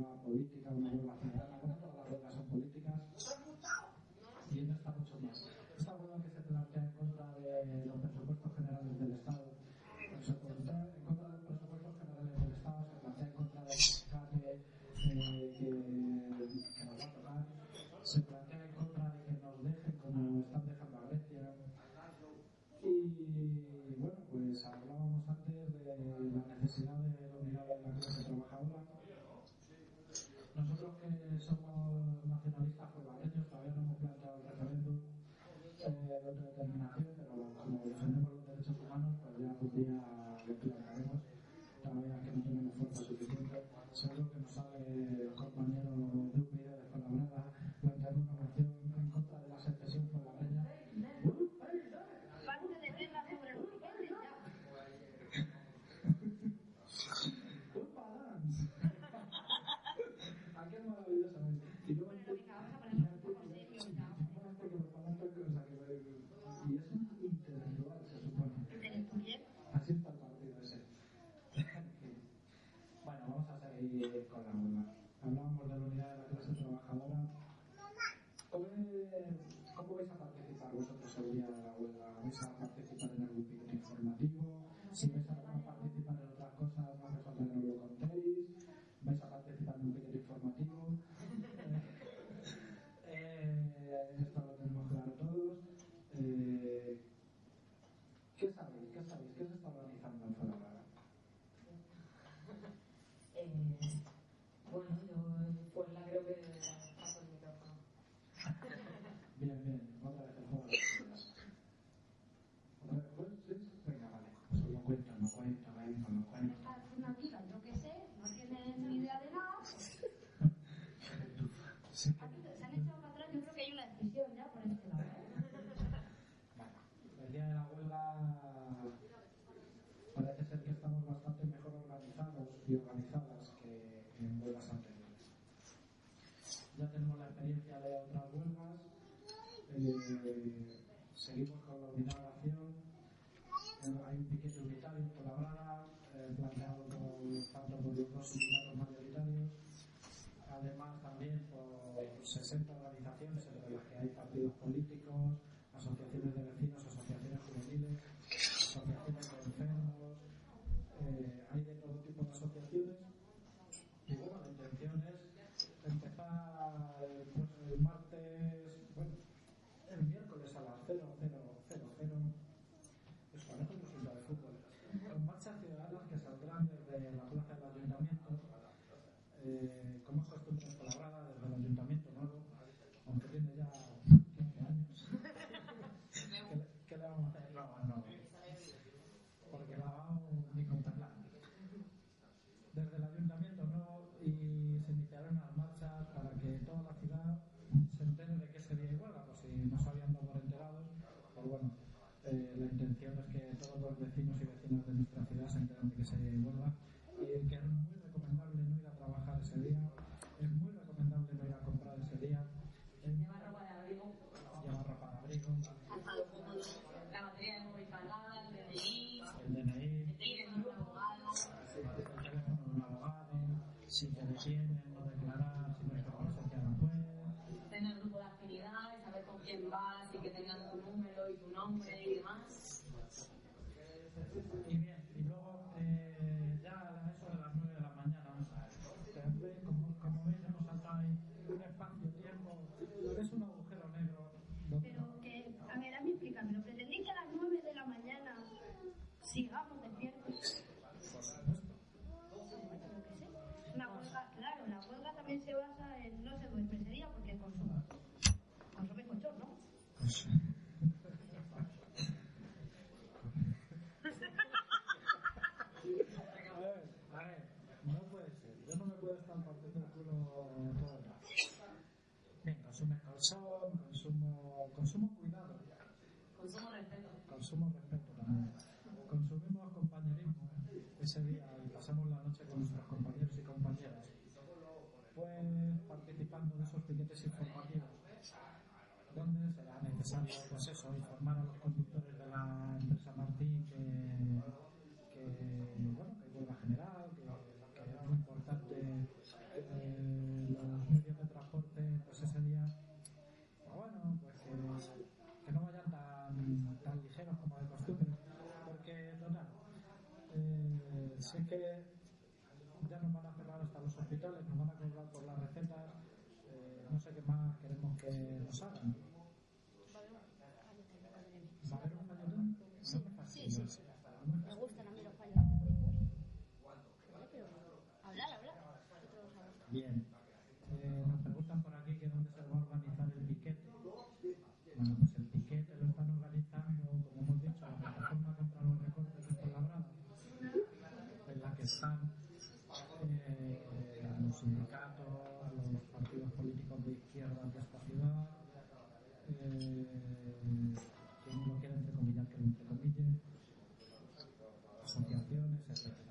reforma política, una Eh, seguimos con la orbitalación. Eh, hay un piquete unitario por la Braga, eh, planteado con, tanto por los dos sindicatos mayoritarios. Además, también por 60 somos respeto también. Consumimos compañerismo ¿eh? ese día y pasamos la noche con nuestros compañeros y compañeras. Pues participando de esos piquetes informativos, donde será necesario, pues eso, informar a los hospitales, nos van a cobrar por la receta, eh, no sé qué más queremos que nos hagan. Gracias.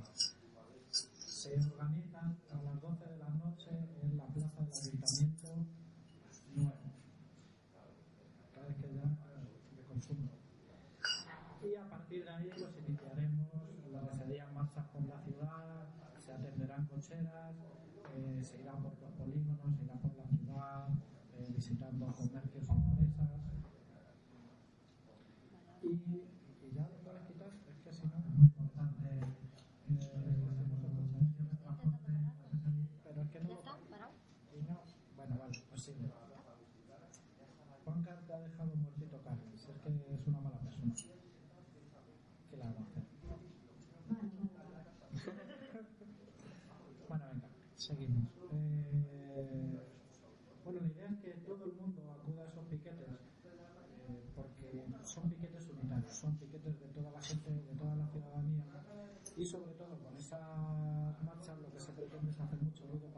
hombres hacen mucho ruido.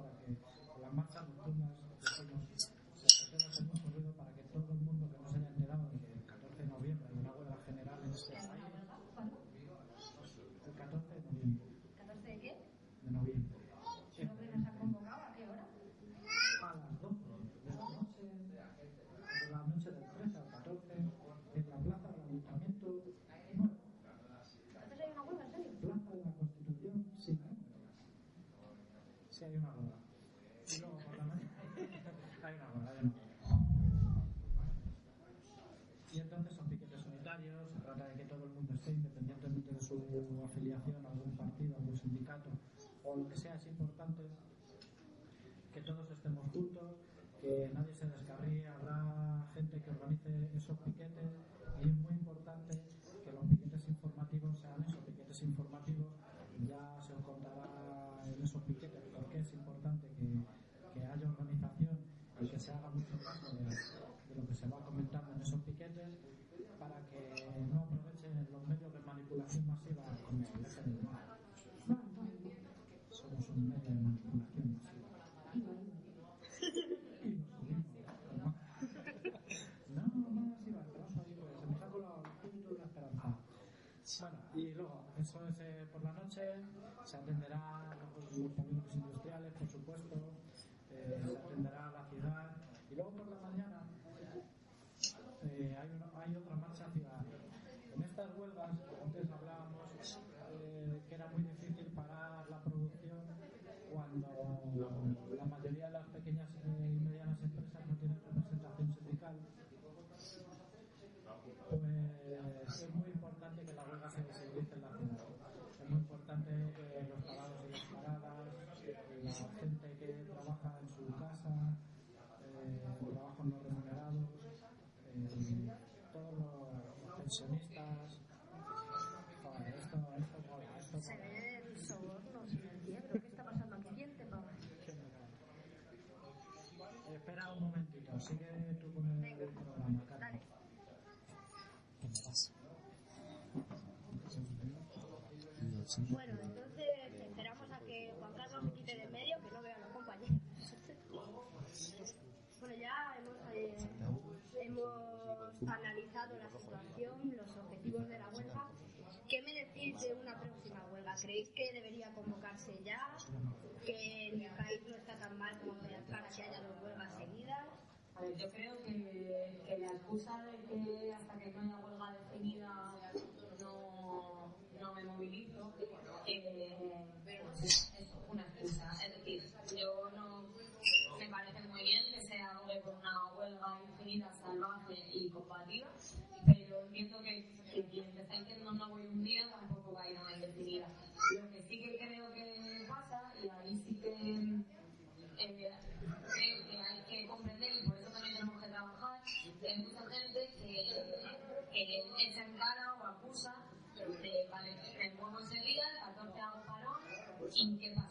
que sea, es importante que todos estemos juntos, que nadie se descarríe, habrá gente que organice esos piquetes se atenderá los polígonos industriales, por supuesto, ¿Creéis que debería convocarse ya? ¿Que el país no está tan mal como para que haya dos huelgas seguidas? A ver, yo creo que, que la excusa de que hasta que no haya huelga definida no, no me movilizo eh, es, una excusa. Es decir, yo no me parece muy bien que se abogue por una huelga infinita, salvaje y combativa 死んでま。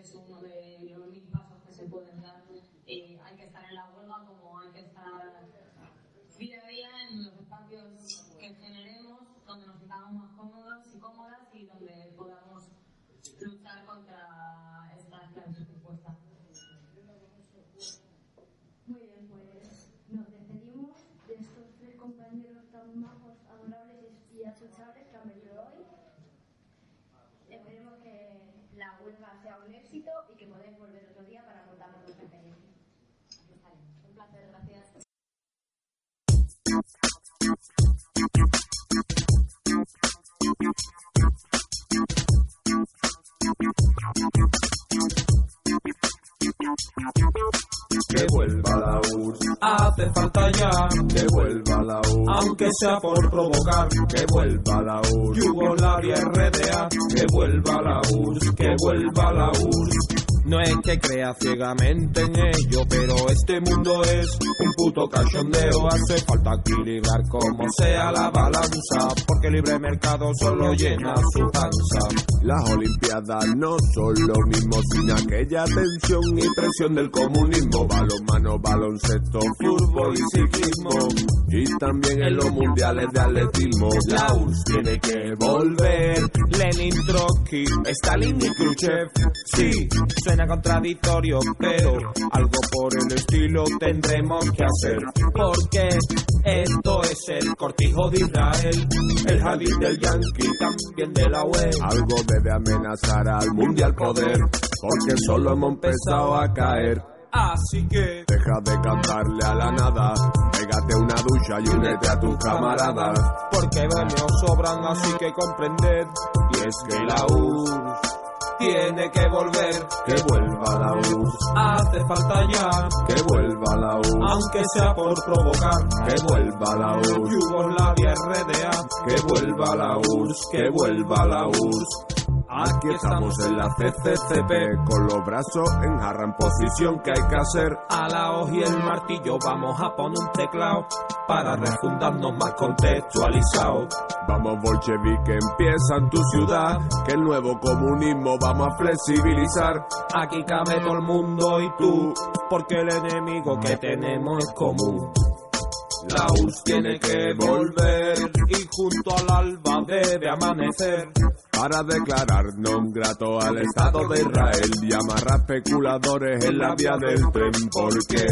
es uno de ellos. Que vuelva Daud, hace ah, falta ya. Que vuelva Daud, aunque sea por provocar. Que vuelva la Daud, Yugoslavia RDA. Que vuelva Daud, que vuelva Daud. No es que crea ciegamente en ello, pero este mundo es un puto cachondeo. Hace falta equilibrar como sea la balanza, porque el libre mercado solo llena su panza. Las Olimpiadas no son lo mismo sin aquella tensión y presión del comunismo. Balonmano, baloncesto, fútbol y ciclismo. Y también en los mundiales de atletismo. La URSS tiene que volver. Lenin Trotsky, Stalin y Khrushchev. Sí, se contradictorio, pero algo por el estilo tendremos que hacer. Porque esto es el cortijo de Israel, el jadid del yankee, también de la web. Algo debe amenazar al mundial poder, porque solo hemos empezado a caer. Así que deja de cantarle a la nada, pégate una ducha y únete a tus camaradas. Porque venios sobran, así que comprended. Y es que la US tiene que volver, que vuelva la URSS. Hace falta ya que vuelva la URSS, aunque sea por provocar, que vuelva la URSS. Yugoslavia RDA, que vuelva la URSS, que vuelva la URSS. Aquí estamos en la CCCP con los brazos en jarra en posición que hay que hacer. A la hoja y el martillo vamos a poner un teclado para refundarnos más contextualizado. Vamos bolchevique, empieza en tu ciudad, que el nuevo comunismo vamos a flexibilizar. Aquí cabe todo el mundo y tú, porque el enemigo que tenemos es común. La URSS tiene que volver y junto al alba debe amanecer para declarar non grato al Estado de Israel y amarrar especuladores en la vía del tren. ¿Por qué?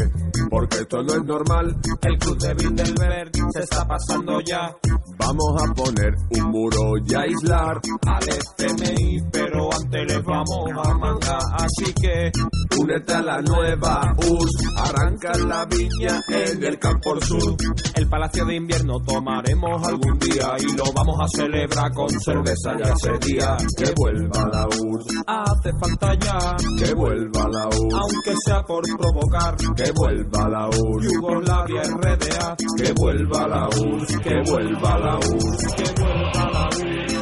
Porque esto no es normal. El club de Bilderberg se está pasando ya. Vamos a poner un muro y aislar al FMI, pero antes les vamos a mandar. Así que únete a la nueva URSS, arranca la viña en el campo sur. El palacio de invierno tomaremos algún día y lo vamos a celebrar con cerveza ya ese día. Que vuelva la URSS, hace falta ya. Que vuelva la URSS, aunque sea por provocar. Que vuelva la URSS, Yugoslavia RDA. Que vuelva la URSS, que vuelva la URSS, que vuelva la URSS.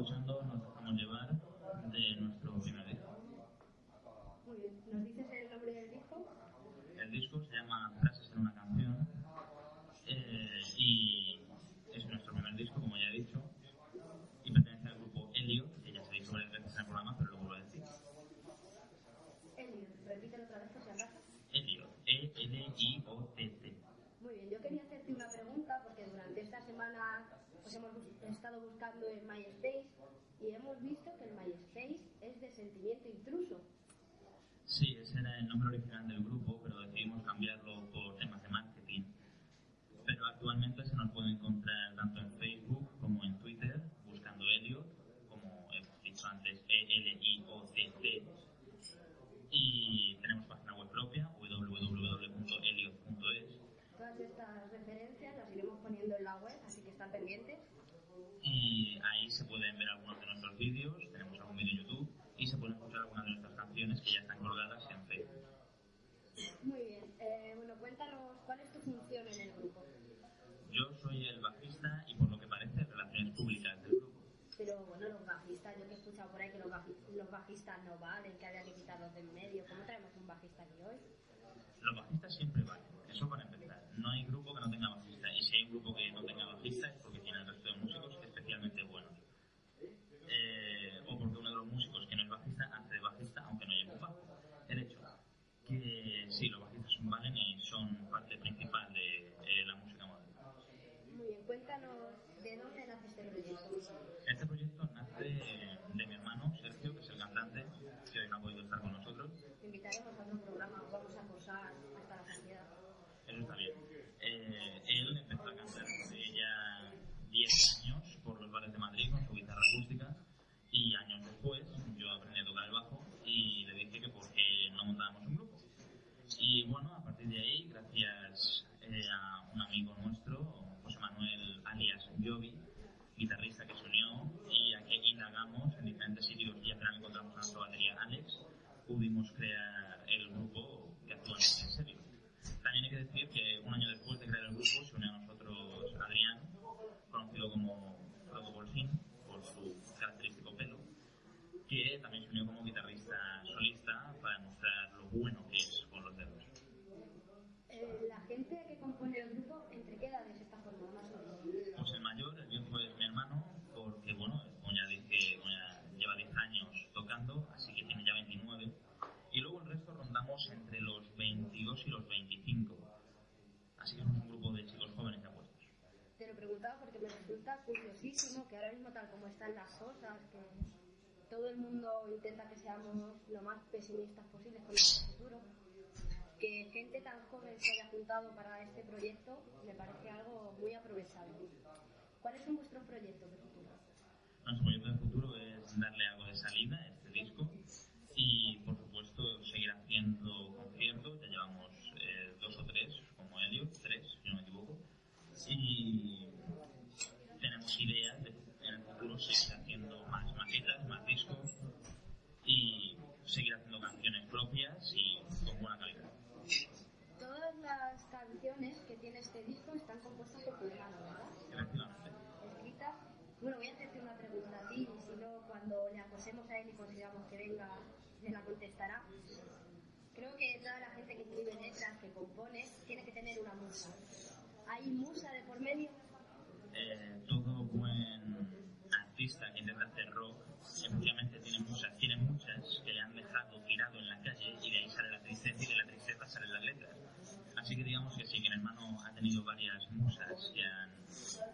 escuchando nos dejamos llevar de nuestro primer disco. Muy bien, ¿nos dices el nombre del disco? El disco se llama Frases en una canción eh, y es nuestro primer disco, como ya he dicho, y pertenece al grupo Helio, que ya se ha dicho varias veces en el programa, pero lo vuelvo a decir. Helio, repítelo otra vez, por si acaso. Helio, E-L-I-O-T-T. -T. Muy bien, yo quería hacerte una pregunta porque durante esta semana pues hemos estado buscando en MySpace nombre original del grupo, pero decidimos cambiarlo por temas de marketing. Pero actualmente se nos puede encontrar tanto en Facebook como en Twitter, buscando Elliot, como hemos dicho antes, E E-L-I-O-T-T. Y tenemos página web propia, www.eliot.es. Todas estas referencias las iremos poniendo en la web, así que están pendientes. Y ahí se pueden ver algunos de nuestros vídeos, tenemos algún vídeo en YouTube, y se pueden escuchar algunas de nuestras canciones que ya están colgadas en Facebook. Muy bien, eh, bueno, cuéntanos cuál es tu función en el grupo. Yo soy el bajista y por lo que parece relaciones públicas del grupo. Pero bueno, los bajistas, yo que he escuchado por ahí que los, baji- los bajistas no valen, que había que quitarlos del medio. ¿Cómo traemos un bajista aquí hoy? Los bajistas siempre valen, eso para empezar. No hay grupo que no tenga bajista. Y si hay un grupo que no tenga bajista es porque tiene el resto de músicos especialmente buenos. Eh, o porque uno de los músicos que no es bajista hace de bajista aunque no lleve un bajo. El hecho que sí, los bajistas son valen y son parte principal de eh, la música moderna. Muy bien, cuéntanos de dónde nace este proyecto. Este proyecto nace de mi hermano Sergio, que es el cantante, que hoy no ha podido estar con nosotros. Te invitaremos a otro programa, os vamos a acosar hasta la saciedad. Eso está bien. Eh, él empezó a cantar hace ya 10 años por los bares de Madrid con su guitarra acústica y años después yo aprendí a tocar el bajo y le dije que por qué no montábamos un grupo. Y bueno, a partir de ahí, gracias eh, a un amigo nuestro, José Manuel alias Jovi, guitarrista que se unió y a que indagamos en diferentes sitios y al final encontramos a nuestra batería Alex, pudimos crear el grupo que actualmente en serio. También hay que decir que un año después de crear el grupo se unió a nosotros Adrián, conocido como Frodo Bolsín, por su característico pelo, que también se unió como guitarrista solista para mostrar lo bueno que es con los dedos. Eh, la gente que compone el grupo, ¿entre qué edades está formada más o menos? Pues el mayor, el viejo es mi hermano, porque bueno, como ya dije, como ya lleva 10 años tocando, así que tiene ya 29. Y luego el resto rondamos entre los 22 y los 25. Así que somos un grupo de chicos jóvenes y apuestos. Te lo preguntaba porque me resulta curiosísimo que ahora las cosas, que todo el mundo intenta que seamos lo más pesimistas posibles con nuestro futuro, que gente tan joven se haya juntado para este proyecto me parece algo muy aprovechable. ¿Cuáles son vuestros proyectos de futuro? Nuestro proyecto de futuro es darle algo de salida a este disco y, por supuesto, seguir haciendo conciertos. Ya llevamos eh, dos o tres, como Elliot, tres, si no me equivoco. Y tenemos ideas de en el futuro seguir haciendo más maquetas, más discos y seguir haciendo canciones propias y con buena calidad. Todas las canciones que tiene este disco están compuestas por hermano, ¿verdad? Escritas. Bueno, voy a hacerte una pregunta a ti, y si no, cuando le acosemos a él y consigamos que venga, me la contestará. Creo que toda la gente que escribe letras, que compone, tiene que tener una musa. ¿Hay musa de por medio? Eh, todo buen artista que intenta hacer rock, efectivamente tiene musas, tiene muchas que le han dejado tirado en la calle y de ahí sale la tristeza y de la tristeza salen las letras. Así que digamos que sí, que mi hermano ha tenido varias musas que, han,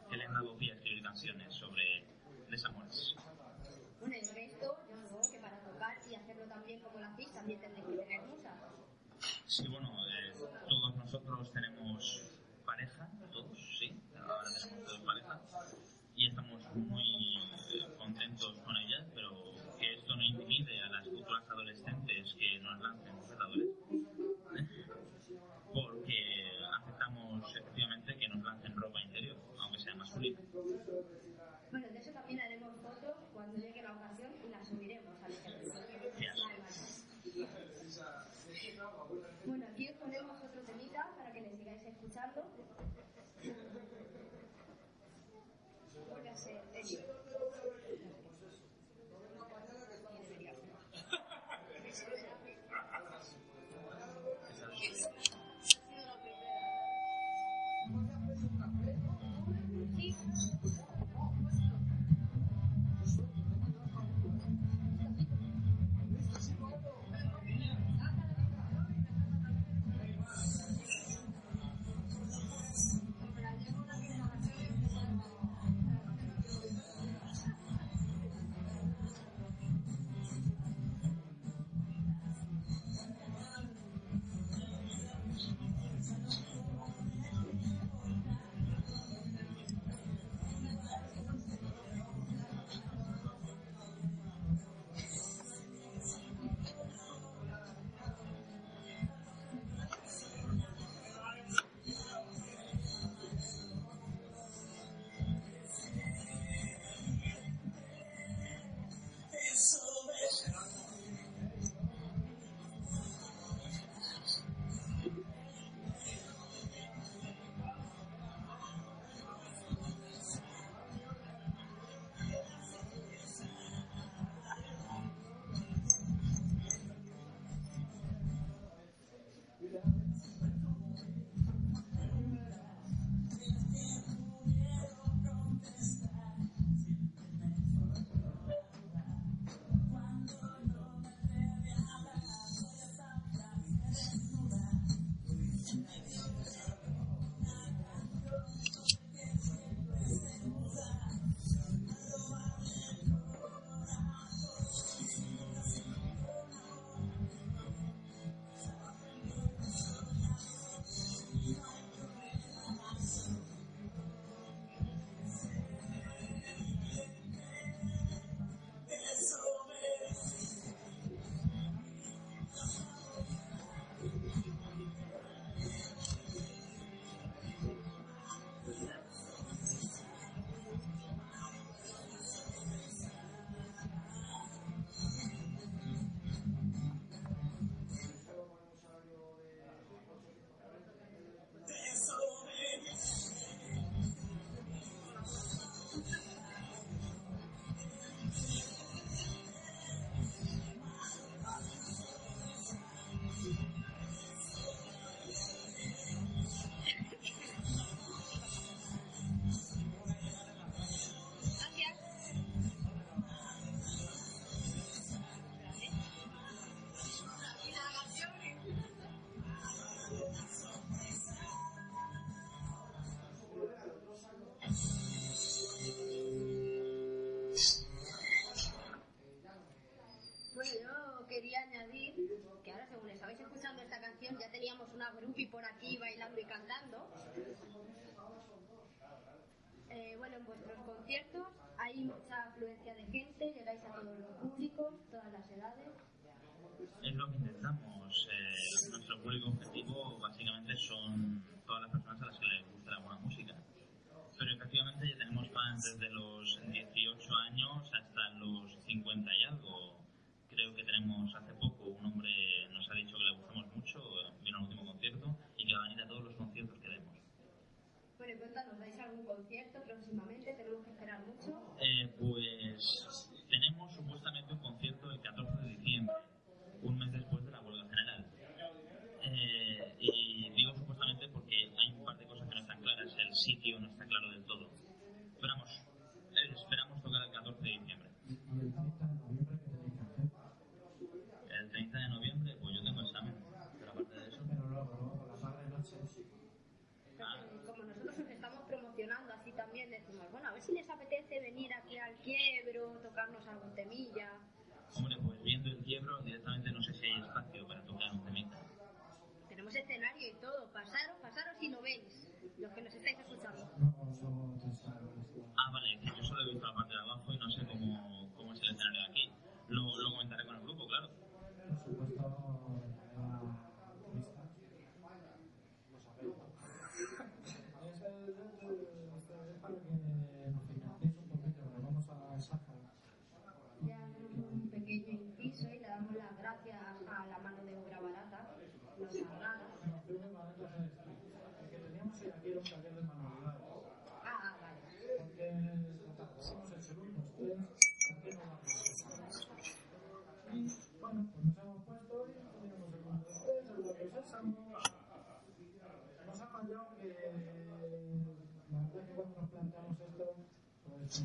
que le han dado pie a escribir canciones sobre desamores. Bueno, y el resto, yo supongo que para tocar y hacerlo también como lo hacéis, también tendréis que tener musas. Sí, bueno, una grupi por aquí bailando y cantando. Eh, bueno, en vuestros conciertos hay mucha afluencia de gente, llegáis a todos los públicos, todas las edades. Es lo que intentamos. Eh, nuestro público objetivo básicamente son todas las personas a las que les gusta la buena música. Pero efectivamente ya tenemos fans desde los 18 años hasta los 50 y algo. Creo que tenemos hace concierto próximamente? ¿Tenemos que esperar mucho? Eh, pues quiebro, tocarnos algún temilla. Hombre, pues viendo el quiebro, directamente no sé si hay espacio para tocar un temita. Tenemos escenario y todo, pasaros, pasaros y no veis, los que nos estáis escuchando. Ah, vale, yo solo he visto la parte. It's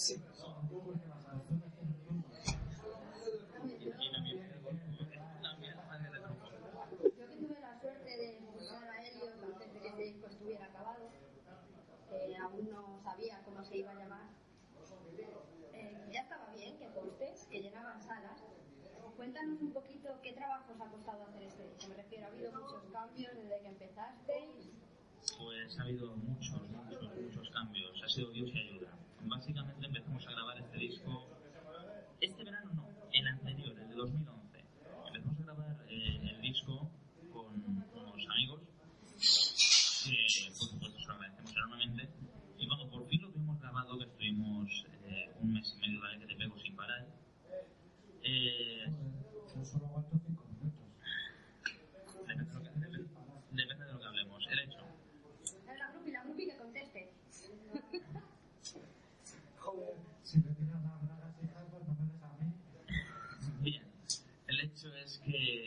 Sí. Yo aún no sabía cómo se iba a llamar, ya estaba bien que costes, que llenaban salas. Cuéntanos un poquito qué trabajos ha costado hacer este. Me refiero, ha habido muchos cambios desde que empezasteis. Pues ha habido muchos, muchos, muchos cambios. Ha sido Dios y ayuda. Básicamente empezamos a grabar este disco. Este verano no, el anterior, el de 2011. Empezamos a grabar eh, el disco con unos amigos que, por supuesto, se lo agradecemos enormemente. Y cuando por fin lo tuvimos grabado, que estuvimos eh, un mes y medio, ¿vale? que te pego sin parar, eh, Yo solo aguanto cinco minutos. depende de, lo que, depende, depende de lo que hablemos. El hecho, Es la grupi, la grupi que conteste. Joder, si me tiran las bragas, hija, pues no me des a mí. Bien, el hecho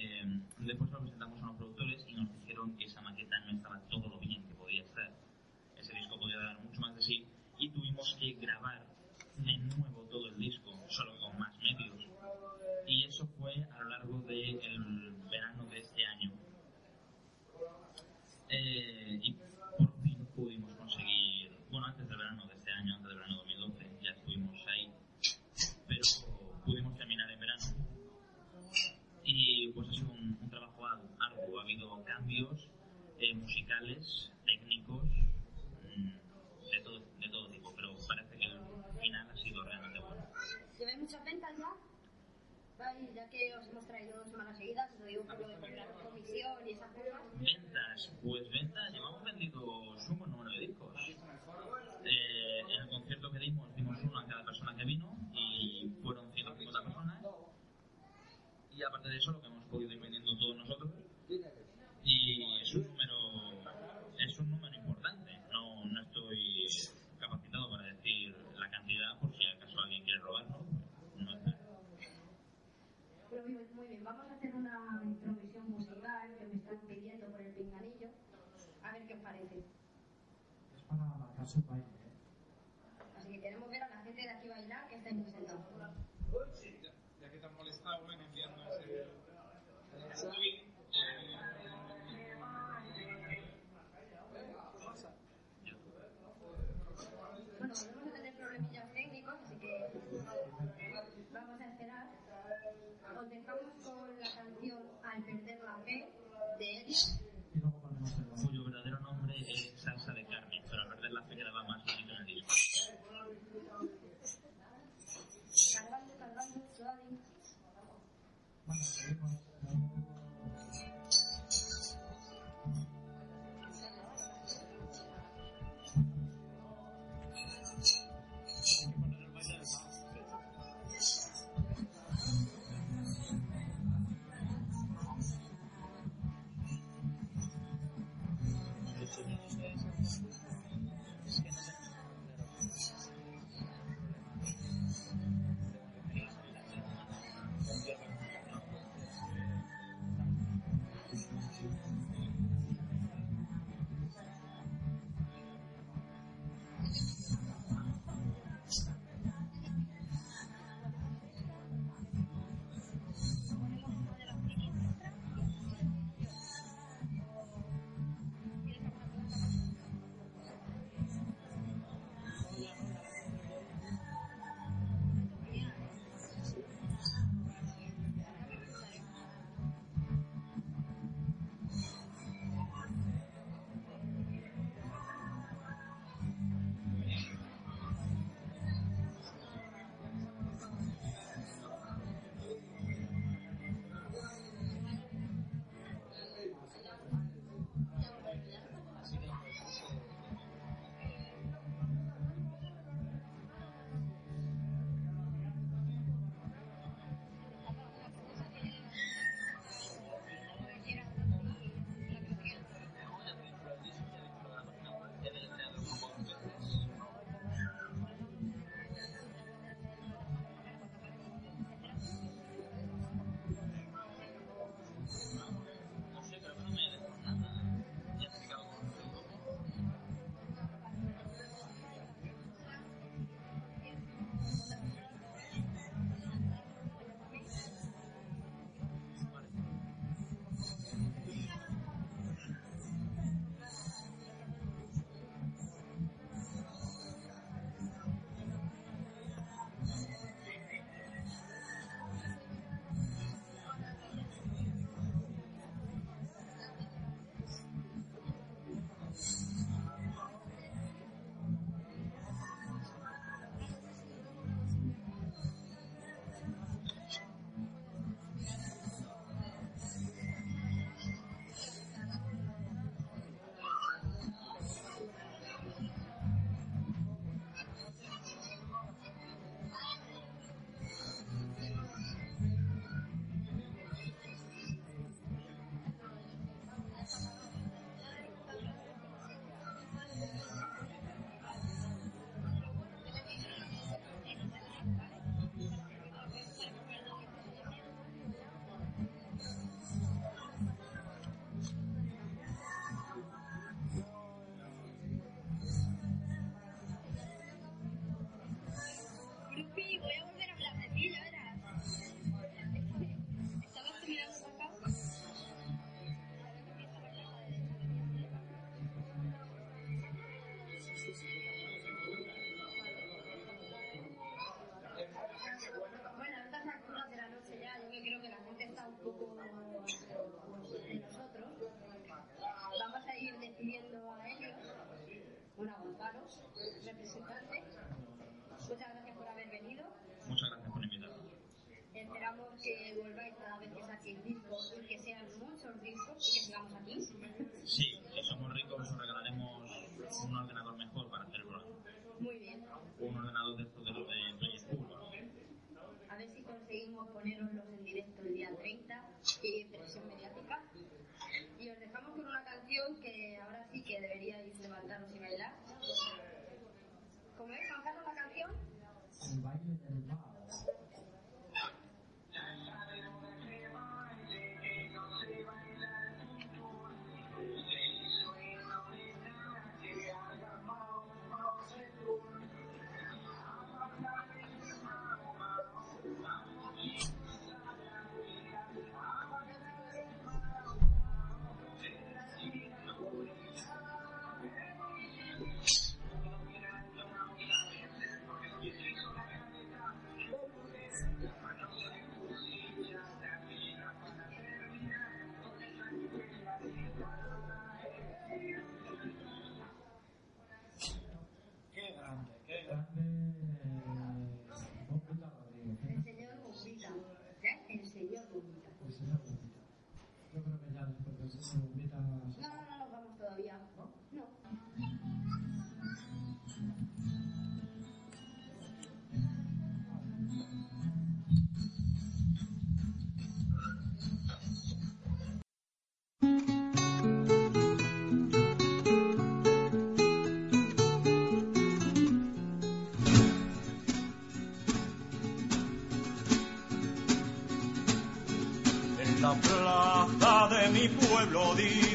de nosotros. Vamos a ir decidiendo a ellos, bueno, a representante. Muchas gracias por haber venido. Muchas gracias por invitarnos. Esperamos que volváis cada vez que saquéis discos y que sean muchos discos y que sigamos aquí. El mi pueblo dijo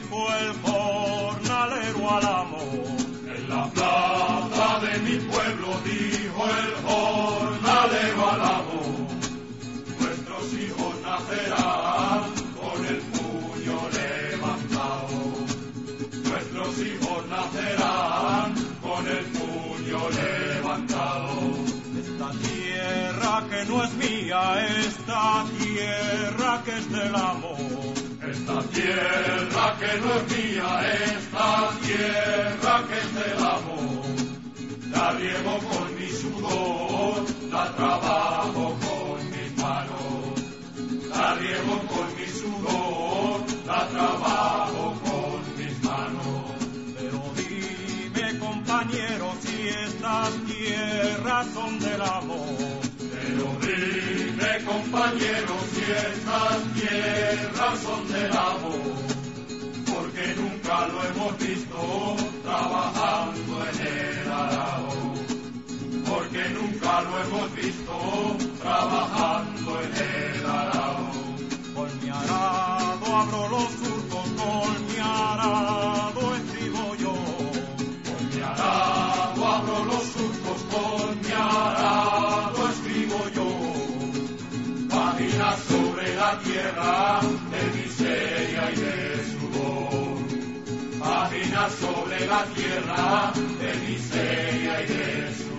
tierra que no es mía, esta tierra que es del amo. La riego con mi sudor, la trabajo con mis manos. La riego con mi sudor, la trabajo con mis manos. Pero dime compañero si estas tierras son del amor. Pero dime compañero si estas tierras son del amor. Porque nunca lo hemos visto trabajando en el arado. Porque nunca lo hemos visto trabajando en el arado. Con mi arado abro los surcos, con mi arado sobre la tierra de miseria y de sudor. Páginas sobre la tierra de miseria y de sudor.